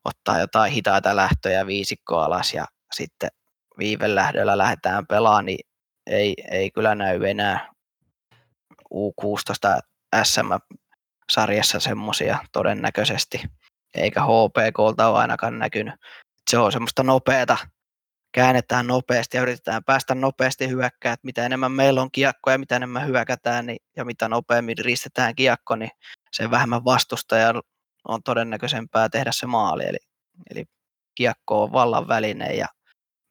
ottaa jotain hitaita lähtöjä viisikko alas ja sitten viivelähdöllä lähdetään pelaamaan, niin ei, ei kyllä näy enää U16 SM-sarjassa semmoisia todennäköisesti, eikä HPKlta ole ainakaan näkynyt. Se on semmoista nopeata käännetään nopeasti ja yritetään päästä nopeasti hyökkää, että mitä enemmän meillä on kiekkoja, mitä enemmän hyökätään niin, ja mitä nopeammin ristetään kiekko, niin sen vähemmän vastustajan on todennäköisempää tehdä se maali. Eli, eli kiekko on vallan väline ja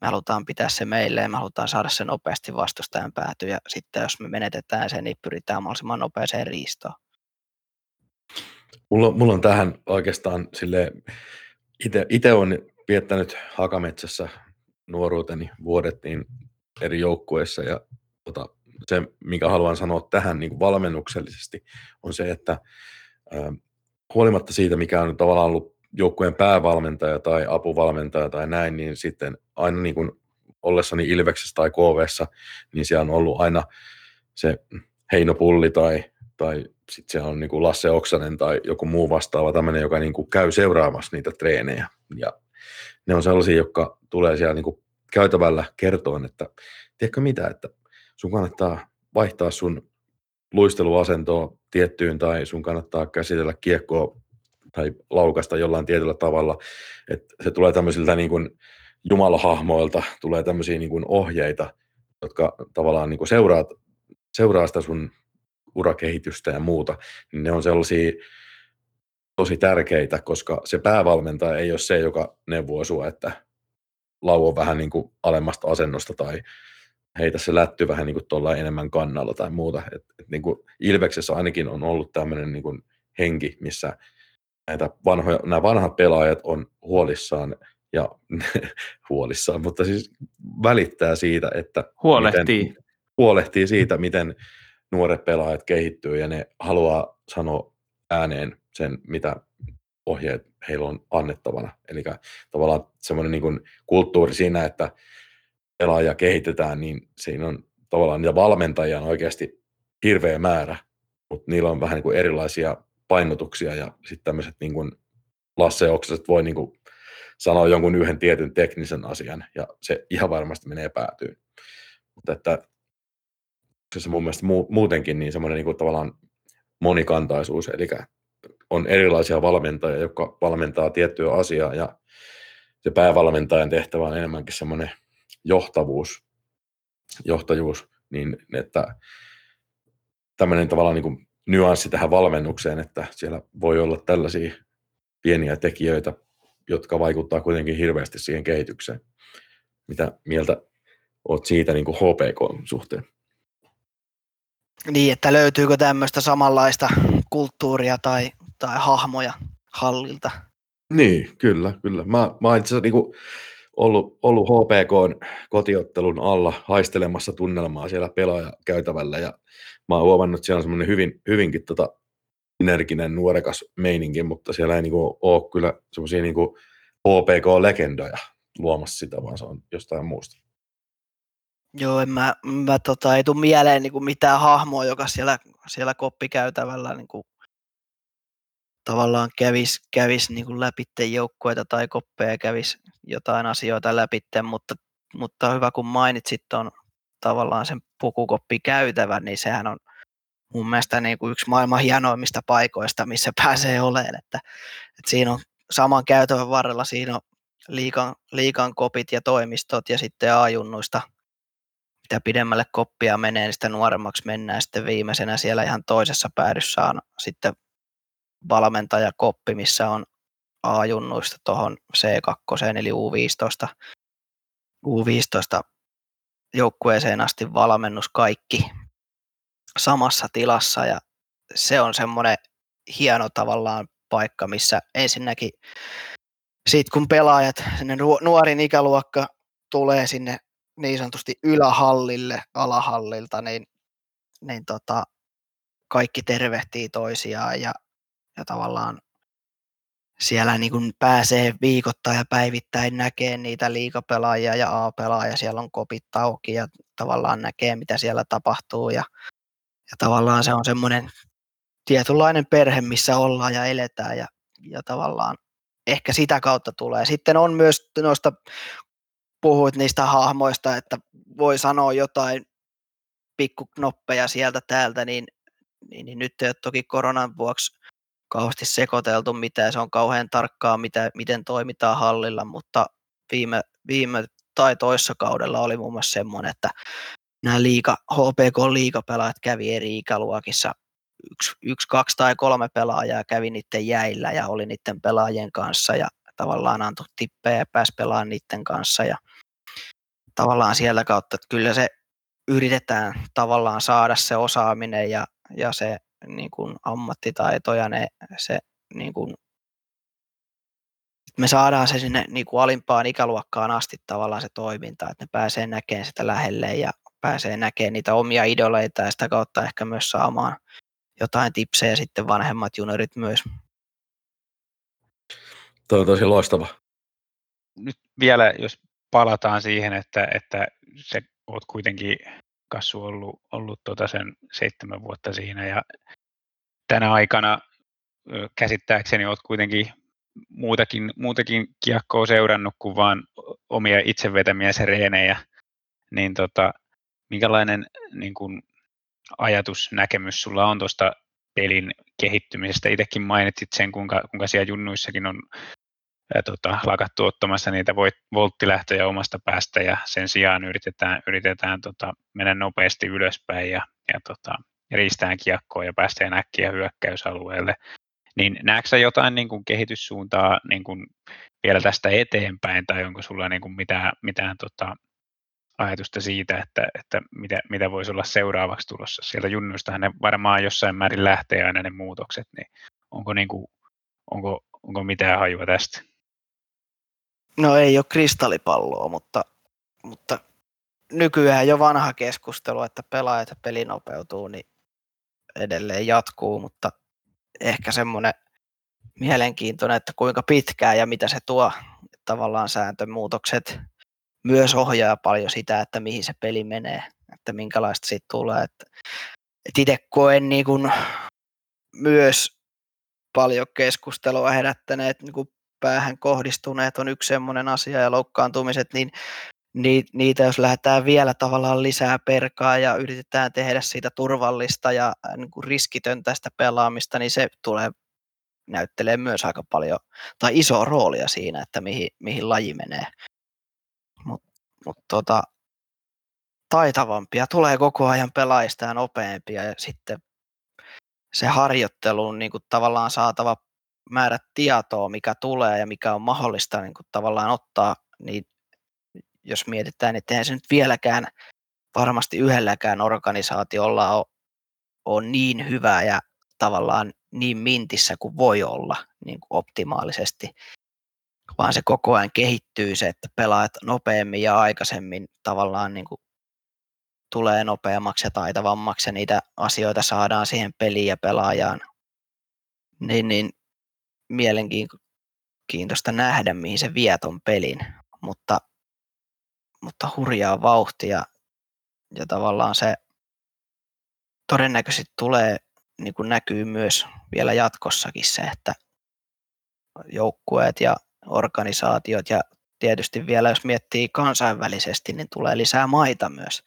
me halutaan pitää se meille ja me halutaan saada se nopeasti vastustajan pääty ja sitten jos me menetetään sen, niin pyritään mahdollisimman nopeeseen riistoon. Mulla, mulla on tähän oikeastaan sille itse on viettänyt Hakametsässä nuoruuteni vuodet niin eri joukkueissa ja tota, se, mikä haluan sanoa tähän niin kuin valmennuksellisesti, on se, että äh, huolimatta siitä, mikä on tavallaan ollut joukkueen päävalmentaja tai apuvalmentaja tai näin, niin sitten aina niin kuin ollessani Ilveksessä tai KVssa, niin siellä on ollut aina se Heino Pulli tai, tai sitten siellä on niin kuin Lasse Oksanen tai joku muu vastaava tämmöinen, joka niin kuin käy seuraamassa niitä treenejä. Ja ne on sellaisia, jotka tulee siellä niin kuin käytävällä kertoon, että tiedätkö mitä, että sun kannattaa vaihtaa sun luisteluasentoa tiettyyn tai sun kannattaa käsitellä kiekkoa tai laukasta jollain tietyllä tavalla, että se tulee tämmöisiltä niin kuin jumalahahmoilta, tulee tämmöisiä niin kuin ohjeita, jotka tavallaan niin kuin seuraa, seuraa sitä sun urakehitystä ja muuta, niin ne on sellaisia tosi tärkeitä, koska se päävalmentaja ei ole se, joka neuvoo sua, että lauo vähän niin kuin alemmasta asennosta tai heitä se lätty vähän niin kuin enemmän kannalla tai muuta. Et, et niin kuin Ilveksessä ainakin on ollut tämmöinen niin kuin henki, missä näitä vanhoja, nämä vanhat pelaajat on huolissaan ja huolissaan, mutta siis välittää siitä, että huolehtii. Miten, huolehtii siitä, miten nuoret pelaajat kehittyy ja ne haluaa sanoa ääneen sen, mitä ohjeet heillä on annettavana. Eli tavallaan semmoinen niin kulttuuri siinä, että pelaajia kehitetään, niin siinä on tavallaan niitä valmentajia on oikeasti hirveä määrä, mutta niillä on vähän niin kuin erilaisia painotuksia ja sitten tämmöiset niin kuin Lasse Oksaset voi niin kuin sanoa jonkun yhden tietyn teknisen asian ja se ihan varmasti menee päätyyn. Mutta että se mun mielestä muutenkin niin semmoinen niin tavallaan monikantaisuus, eli on erilaisia valmentajia, jotka valmentaa tiettyä asiaa ja se päävalmentajan tehtävä on enemmänkin semmoinen johtavuus, johtajuus, niin että tämmöinen tavallaan niin kuin nyanssi tähän valmennukseen, että siellä voi olla tällaisia pieniä tekijöitä, jotka vaikuttaa kuitenkin hirveästi siihen kehitykseen. Mitä mieltä olet siitä niin kuin HPK-suhteen? Niin, että löytyykö tämmöistä samanlaista kulttuuria tai tai hahmoja hallilta. Niin, kyllä, kyllä. Mä, mä itse asiassa niin ollut, ollut HPK kotiottelun alla haistelemassa tunnelmaa siellä pelaajakäytävällä ja mä oon huomannut, että siellä on semmoinen hyvin, hyvinkin tota energinen, nuorekas meininki, mutta siellä ei niinku ole kyllä semmoisia niinku HPK-legendoja luomassa sitä, vaan se on jostain muusta. Joo, en mä, mä tota, ei tule mieleen niin kuin mitään hahmoa, joka siellä, siellä koppikäytävällä niin kuin tavallaan kävis, kävis niin kuin läpi joukkueita tai koppeja, kävis jotain asioita läpi, mutta, mutta hyvä kun mainitsit on tavallaan sen pukukoppi käytävän, niin sehän on mun mielestä niin kuin yksi maailman hienoimmista paikoista, missä pääsee olemaan. Että, että siinä on saman käytävän varrella siinä on liikan, liikan kopit ja toimistot ja sitten ajunnuista mitä pidemmälle koppia menee, niin sitä nuoremmaksi mennään. Sitten viimeisenä siellä ihan toisessa päädyssä on sitten valmentajakoppi, missä on A-junnuista tuohon C2 eli U15, U15 joukkueeseen asti valmennus kaikki samassa tilassa ja se on semmoinen hieno tavallaan paikka, missä ensinnäkin sitten kun pelaajat, sinne nuorin ikäluokka tulee sinne niin sanotusti ylähallille alahallilta, niin, niin tota, kaikki tervehtii toisiaan ja, ja tavallaan siellä niin kuin pääsee viikoittain ja päivittäin näkee niitä liikapelaajia ja A-pelaajia, siellä on kopit auki ja tavallaan näkee, mitä siellä tapahtuu ja, ja tavallaan se on semmoinen tietynlainen perhe, missä ollaan ja eletään ja, ja tavallaan ehkä sitä kautta tulee. Sitten on myös noista, puhuit niistä hahmoista, että voi sanoa jotain pikkuknoppeja sieltä täältä, niin, niin, niin nyt ei ole toki koronan vuoksi kauheasti sekoiteltu mitään, se on kauhean tarkkaa, mitä, miten toimitaan hallilla, mutta viime, viime tai toissa kaudella oli muun muassa semmoinen, että nämä liiga, HPK-liigapelaajat kävi eri ikäluokissa. Yksi, yksi, kaksi tai kolme pelaajaa kävi niiden jäillä ja oli niiden pelaajien kanssa ja tavallaan antoi tippejä ja pääsi pelaamaan niiden kanssa ja tavallaan sieltä kautta, että kyllä se yritetään tavallaan saada se osaaminen ja, ja se niin kuin ammattitaito ja ne, se niin kuin, me saadaan se sinne niin kuin alimpaan ikäluokkaan asti tavallaan se toiminta, että ne pääsee näkemään sitä lähelle ja pääsee näkemään niitä omia idoleita ja sitä kautta ehkä myös saamaan jotain tipsejä sitten vanhemmat juniorit myös. Tuo on tosi loistava. Nyt vielä, jos palataan siihen, että, että se oot kuitenkin Kassu ollut, ollut tota sen seitsemän vuotta siinä ja tänä aikana käsittääkseni olet kuitenkin muutakin, muutakin kiekkoa seurannut kuin vain omia itse vetämiä reenejä, niin tota, minkälainen niin kun, ajatus, näkemys sulla on tuosta pelin kehittymisestä? Itsekin mainitsit sen, kuinka, kuinka siellä junnuissakin on ja, tota, lakattu ottamassa niitä volttilähtöjä omasta päästä ja sen sijaan yritetään, yritetään tota, mennä nopeasti ylöspäin ja, ja tota, riistään kiekkoa ja päästään äkkiä hyökkäysalueelle. Niin näetkö jotain niin kuin kehityssuuntaa niin kuin vielä tästä eteenpäin tai onko sulla niin kuin mitään, mitään tota, ajatusta siitä, että, että mitä, mitä voisi olla seuraavaksi tulossa. Sieltä junnuistahan ne varmaan jossain määrin lähtee aina ne muutokset, niin onko, niin kuin, onko, onko mitään hajua tästä? No ei ole kristallipalloa, mutta, mutta nykyään jo vanha keskustelu, että pelaajat ja peli nopeutuu, niin edelleen jatkuu, mutta ehkä semmoinen mielenkiintoinen, että kuinka pitkään ja mitä se tuo tavallaan sääntömuutokset myös ohjaa paljon sitä, että mihin se peli menee, että minkälaista siitä tulee. Että, että itse koen niin kuin myös paljon keskustelua herättäneet niin kuin päähän kohdistuneet on yksi semmoinen asia ja loukkaantumiset, niin niitä jos lähdetään vielä tavallaan lisää perkaa ja yritetään tehdä siitä turvallista ja niin kuin riskitöntä sitä pelaamista, niin se tulee näyttelee myös aika paljon tai iso roolia siinä, että mihin, mihin laji menee. Mutta mut tota, taitavampia. Tulee koko ajan pelaajista ja nopeampia ja sitten se harjoittelu on niin kuin tavallaan saatava määrä tietoa, mikä tulee ja mikä on mahdollista niin kuin tavallaan ottaa, niin jos mietitään, että eihän se nyt vieläkään varmasti yhdelläkään organisaatiolla ole, ole niin hyvä ja tavallaan niin mintissä kuin voi olla niin kuin optimaalisesti, vaan se koko ajan kehittyy se, että pelaat nopeammin ja aikaisemmin tavallaan niin kuin tulee nopeammaksi ja taitavammaksi ja niitä asioita saadaan siihen peliin ja pelaajaan. Niin, niin mielenkiintoista nähdä, mihin se vie ton pelin, mutta, mutta hurjaa vauhtia ja tavallaan se todennäköisesti tulee niin kuin näkyy myös vielä jatkossakin se, että joukkueet ja organisaatiot ja tietysti vielä jos miettii kansainvälisesti, niin tulee lisää maita myös.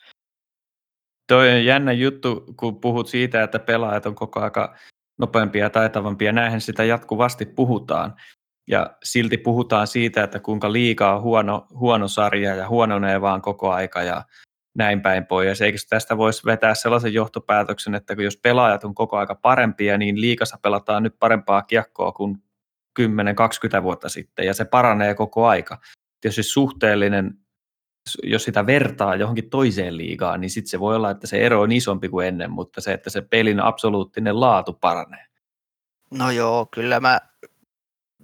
Toi on jännä juttu, kun puhut siitä, että pelaajat on koko aika nopeampia ja taitavampia. Näinhän sitä jatkuvasti puhutaan. Ja silti puhutaan siitä, että kuinka liikaa on huono, huono sarja ja huononee vaan koko aika ja näin päin pois. Eikö tästä voisi vetää sellaisen johtopäätöksen, että jos pelaajat on koko aika parempia, niin liikassa pelataan nyt parempaa kiekkoa kuin 10-20 vuotta sitten, ja se paranee koko aika. Jos se suhteellinen, jos sitä vertaa johonkin toiseen liigaan, niin sitten se voi olla, että se ero on isompi kuin ennen, mutta se, että se pelin absoluuttinen laatu paranee. No joo, kyllä mä,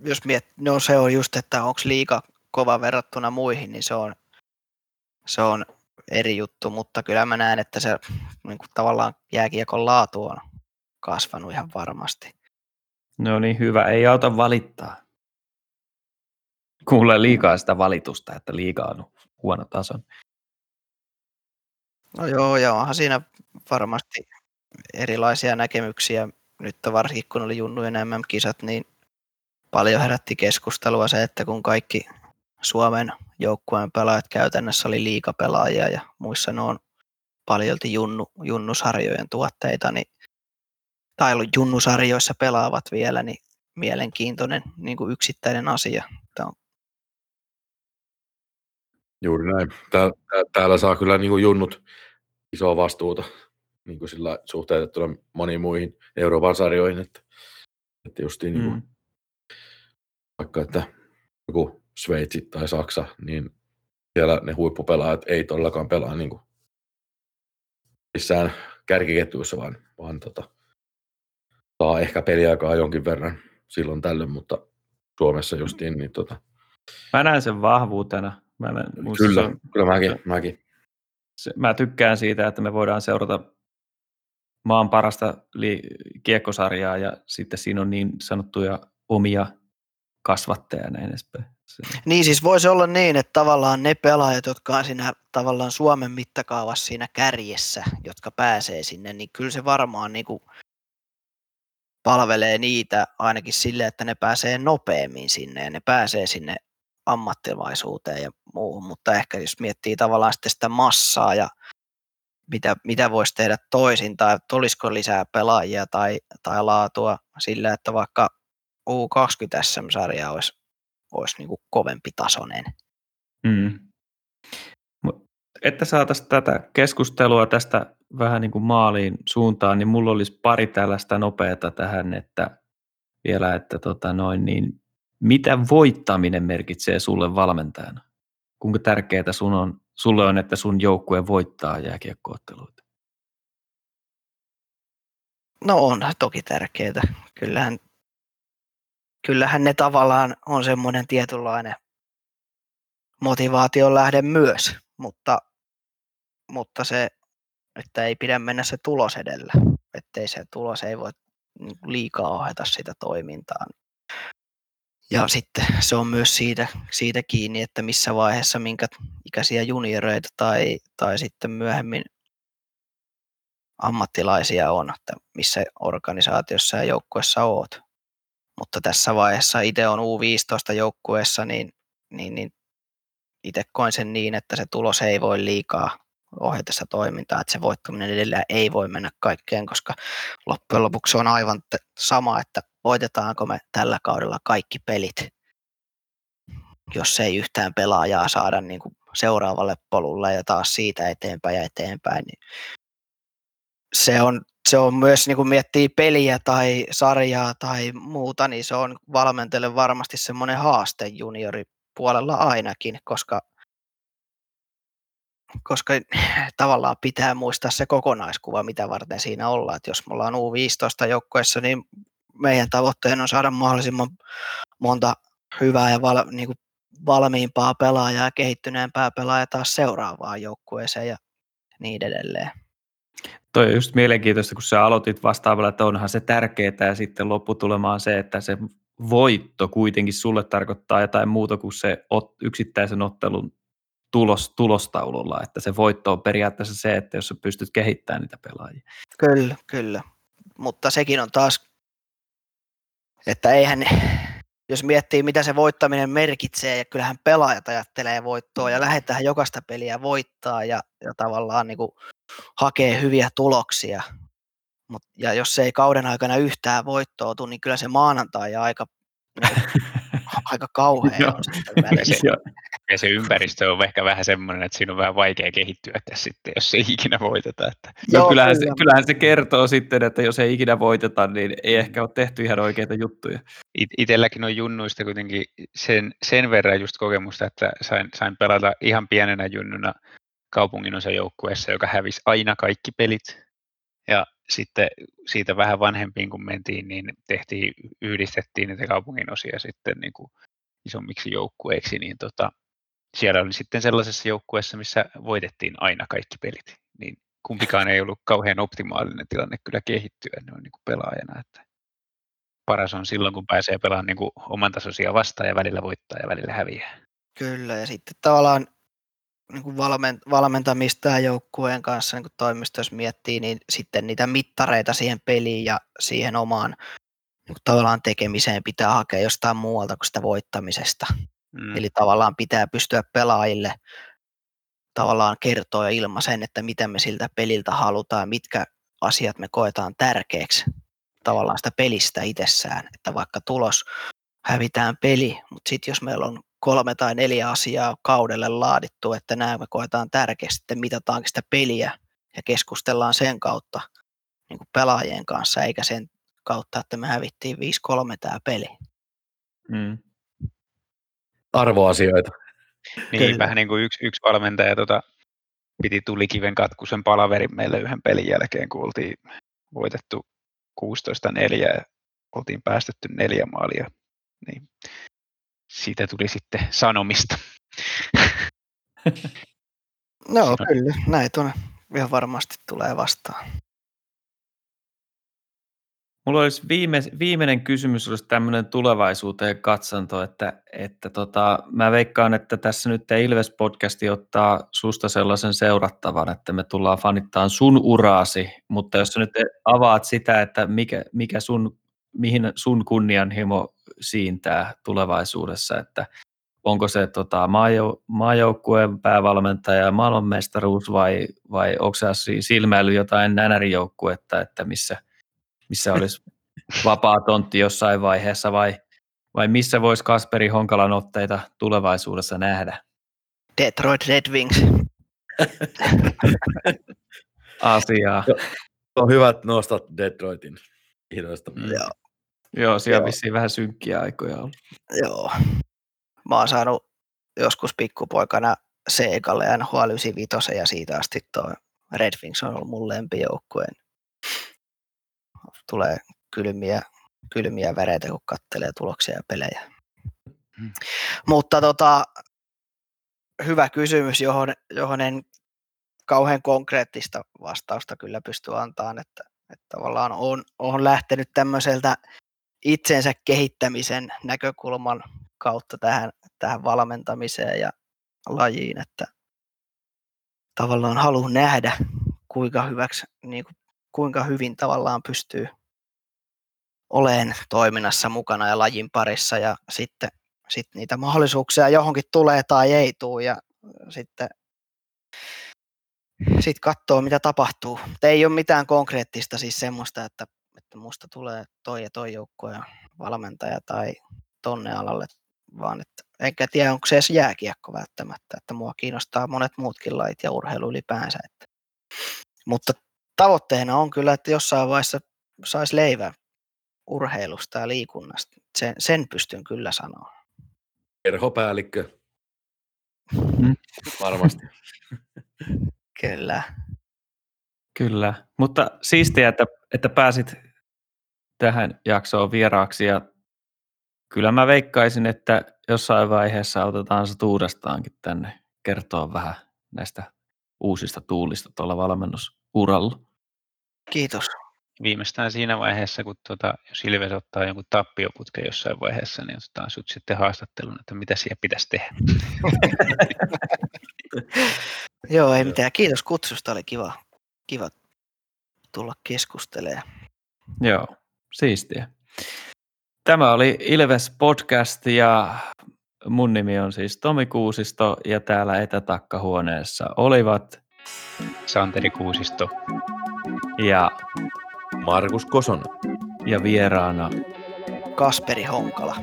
jos miet, no se on just, että onko liiga kova verrattuna muihin, niin se on, se on eri juttu, mutta kyllä mä näen, että se niin kuin tavallaan jääkiekon laatu on kasvanut ihan varmasti. No niin, hyvä. Ei auta valittaa. Kuulee liikaa sitä valitusta, että liikaa on huono tason. No joo, ja onhan siinä varmasti erilaisia näkemyksiä. Nyt varsinkin kun oli Junnujen MM-kisat, niin paljon herätti keskustelua se, että kun kaikki Suomen joukkueen pelaajat käytännössä oli liikapelaajia ja muissa ne on paljolti junnu, junnusarjojen tuotteita, niin, tai junnusarjoissa pelaavat vielä, niin mielenkiintoinen niin kuin yksittäinen asia. Tämä on... Juuri näin. Täällä, täällä saa kyllä niin kuin junnut isoa vastuuta niin kuin sillä suhteutettuna moniin muihin Euroopan sarjoihin, että, että justiin mm. niin kuin, vaikka että joku Sveitsi tai Saksa, niin siellä ne huippupelaajat ei todellakaan pelaa niin kuin missään kärkiketjuissa, vaan, vaan tota, saa ehkä peliaikaa jonkin verran silloin tällöin, mutta Suomessa justiin, niin tota... Mä näen sen vahvuutena. Mä näen, kyllä, on, kyllä mäkin. mäkin. Se, mä tykkään siitä, että me voidaan seurata maan parasta li- kiekkosarjaa ja sitten siinä on niin sanottuja omia kasvattajia ja näin edespäin. Niin siis voisi olla niin, että tavallaan ne pelaajat, jotka on siinä tavallaan Suomen mittakaavassa siinä kärjessä, jotka pääsee sinne, niin kyllä se varmaan niin kuin palvelee niitä ainakin sille, että ne pääsee nopeammin sinne ja ne pääsee sinne ammattilaisuuteen ja muuhun, mutta ehkä jos miettii tavallaan sitten sitä massaa ja mitä, mitä voisi tehdä toisin tai olisiko lisää pelaajia tai, tai laatua sillä, että vaikka U20 SM-sarja olisi olisi niin kuin kovempi tasoinen. Mm. Että saataisiin tätä keskustelua tästä vähän niin kuin maaliin suuntaan, niin mulla olisi pari tällaista nopeata tähän, että vielä, että tota noin, niin mitä voittaminen merkitsee sulle valmentajana? Kuinka tärkeää sun on, sulle on, että sun joukkue voittaa jääkiekkootteluita? No on toki tärkeää. Kyllähän kyllähän ne tavallaan on semmoinen tietynlainen motivaation lähde myös, mutta, mutta se, että ei pidä mennä se tulos edellä, ettei se tulos ei voi liikaa ohjata sitä toimintaa. Ja sitten se on myös siitä, siitä kiinni, että missä vaiheessa minkä ikäisiä junioreita tai, tai sitten myöhemmin ammattilaisia on, että missä organisaatiossa ja joukkueessa oot mutta tässä vaiheessa itse on U15 joukkueessa, niin, niin, niin itse koen sen niin, että se tulos ei voi liikaa ohjatessa toimintaa, että se voittaminen edelleen ei voi mennä kaikkeen, koska loppujen lopuksi on aivan sama, että voitetaanko me tällä kaudella kaikki pelit, jos ei yhtään pelaajaa saada niin kuin seuraavalle polulle ja taas siitä eteenpäin ja eteenpäin, niin se on se on myös, niin kun miettii peliä tai sarjaa tai muuta, niin se on valmentajille varmasti semmoinen haaste junioripuolella ainakin, koska, koska tavallaan pitää muistaa se kokonaiskuva, mitä varten siinä ollaan. Että jos me ollaan U15 joukkoessa, niin meidän tavoitteena on saada mahdollisimman monta hyvää ja val, niin kuin valmiimpaa pelaajaa ja kehittyneempää pelaajaa taas seuraavaan joukkueeseen ja niin edelleen. Toi on just mielenkiintoista, kun sä aloitit vastaavalla, että onhan se tärkeää ja sitten lopputulema on se, että se voitto kuitenkin sulle tarkoittaa jotain muuta kuin se yksittäisen ottelun tulos, tulostaululla, että se voitto on periaatteessa se, että jos sä pystyt kehittämään niitä pelaajia. Kyllä, kyllä. mutta sekin on taas, että eihän, jos miettii mitä se voittaminen merkitsee, ja kyllähän pelaajat ajattelee voittoa ja lähdetään jokaista peliä voittaa ja, ja tavallaan niin kuin hakee hyviä tuloksia. Mut, ja jos se ei kauden aikana yhtään voittoa tule, niin kyllä se maanantai ja aika, aika kauhea on sitten. Ja se ympäristö on ehkä vähän semmoinen, että siinä on vähän vaikea kehittyä tässä sitten, jos ei ikinä voiteta. Että... No, Joo, kyllähän, kyllä. se, kyllähän se kertoo sitten, että jos ei ikinä voiteta, niin ei ehkä ole tehty ihan oikeita juttuja. It, itelläkin on junnuista kuitenkin sen, sen verran just kokemusta, että sain, sain pelata ihan pienenä junnuna kaupungin joukkueessa, joka hävisi aina kaikki pelit. Ja sitten siitä vähän vanhempiin kun mentiin, niin tehtiin, yhdistettiin niitä kaupungin osia sitten niin kuin isommiksi joukkueiksi, niin tota, siellä oli sitten sellaisessa joukkueessa, missä voitettiin aina kaikki pelit, niin kumpikaan ei ollut kauhean optimaalinen tilanne kyllä kehittyä noin niin kuin pelaajana. Että paras on silloin, kun pääsee pelaamaan niin kuin oman tasoisia vastaan ja välillä voittaa ja välillä häviää. Kyllä, ja sitten tavallaan niin kuin valmentamista ja joukkueen kanssa niin kuin toimistossa miettii, niin sitten niitä mittareita siihen peliin ja siihen omaan niin kuin tavallaan tekemiseen pitää hakea jostain muualta kuin sitä voittamisesta. Mm. Eli tavallaan pitää pystyä pelaajille tavallaan kertoa ja ilmaisen, että mitä me siltä peliltä halutaan, mitkä asiat me koetaan tärkeäksi tavallaan sitä pelistä itsessään, että vaikka tulos hävitään peli, mutta sitten jos meillä on kolme tai neljä asiaa kaudelle laadittu, että nämä me koetaan tärkeästi, sitten mitataankin sitä peliä ja keskustellaan sen kautta niin kuin pelaajien kanssa, eikä sen kautta, että me hävittiin 5-3 tämä peli. Mm arvoasioita. Niin, vähän niin kuin yksi, yksi valmentaja tota, piti tulikiven katkusen palaverin meille yhden pelin jälkeen, kun oltiin voitettu 16-4 ja oltiin päästetty neljä maalia. Niin siitä tuli sitten sanomista. no kyllä, näin tuonne ihan varmasti tulee vastaan. Mulla olisi viime, viimeinen kysymys, olisi tämmöinen tulevaisuuteen katsanto, että, että tota, mä veikkaan, että tässä nyt Ilves-podcasti ottaa susta sellaisen seurattavan, että me tullaan fanittaan sun uraasi, mutta jos sä nyt avaat sitä, että mikä, mikä sun, mihin sun kunnianhimo siintää tulevaisuudessa, että onko se tota, maajou, maajoukkueen päävalmentaja ja maailmanmestaruus vai, vai onko se silmäily jotain nänärijoukkuetta, että missä – missä olisi vapaa tontti jossain vaiheessa vai, vai missä voisi Kasperi Honkalan otteita tulevaisuudessa nähdä? Detroit Red Wings. Asiaa. On hyvä, että nostat Detroitin hidoista. Mm. Joo. Joo, siellä on vissiin vähän synkkiä aikoja ollut. Joo. Mä oon saanut joskus pikkupoikana Seikalle ja NHL 95 ja siitä asti tuo Red Wings on ollut mun lempijoukkueen tulee kylmiä, kylmiä väreitä, kun kattelee tuloksia ja pelejä. Hmm. Mutta tota, hyvä kysymys, johon, johon en kauhean konkreettista vastausta kyllä pysty antamaan, että, että tavallaan on, on lähtenyt tämmöiseltä itsensä kehittämisen näkökulman kautta tähän, tähän valmentamiseen ja lajiin, että tavallaan haluan nähdä, kuinka hyväksi, niin kuin, kuinka hyvin tavallaan pystyy olen toiminnassa mukana ja lajin parissa ja sitten sit niitä mahdollisuuksia johonkin tulee tai ei tule ja sitten sit katsoo mitä tapahtuu. Mutta ei ole mitään konkreettista siis semmoista, että, että musta tulee toi ja toi joukkue ja valmentaja tai tonne alalle, vaan että enkä tiedä onko se edes jääkiekko välttämättä, että mua kiinnostaa monet muutkin lait ja urheilu ylipäänsä. Että. Mutta tavoitteena on kyllä, että jossain vaiheessa saisi leivää urheilusta ja liikunnasta. Sen, sen pystyn kyllä sanoa. Kerhopäällikkö. Mm. Varmasti. kyllä. Kyllä, mutta siistiä, että, että pääsit tähän jaksoon vieraaksi ja kyllä mä veikkaisin, että jossain vaiheessa otetaan se uudestaankin tänne kertoa vähän näistä uusista tuulista tuolla valmennusuralla. Kiitos viimeistään siinä vaiheessa, kun tuota, jos Ilves ottaa jonkun tappioputken jossain vaiheessa, niin otetaan sut sitten haastattelun, että mitä siellä pitäisi tehdä. Joo, ei mitään. Kiitos kutsusta, oli kiva, kiva tulla keskustelemaan. Joo, siistiä. Tämä oli Ilves Podcast ja mun nimi on siis Tomi Kuusisto ja täällä etätakkahuoneessa olivat Santeri Kuusisto. ja, Markus Kosonen. ja vieraana Kasperi Honkala.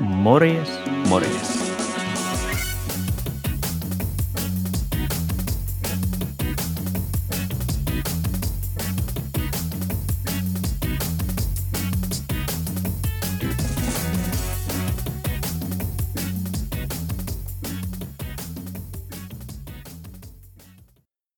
morjes, morjes.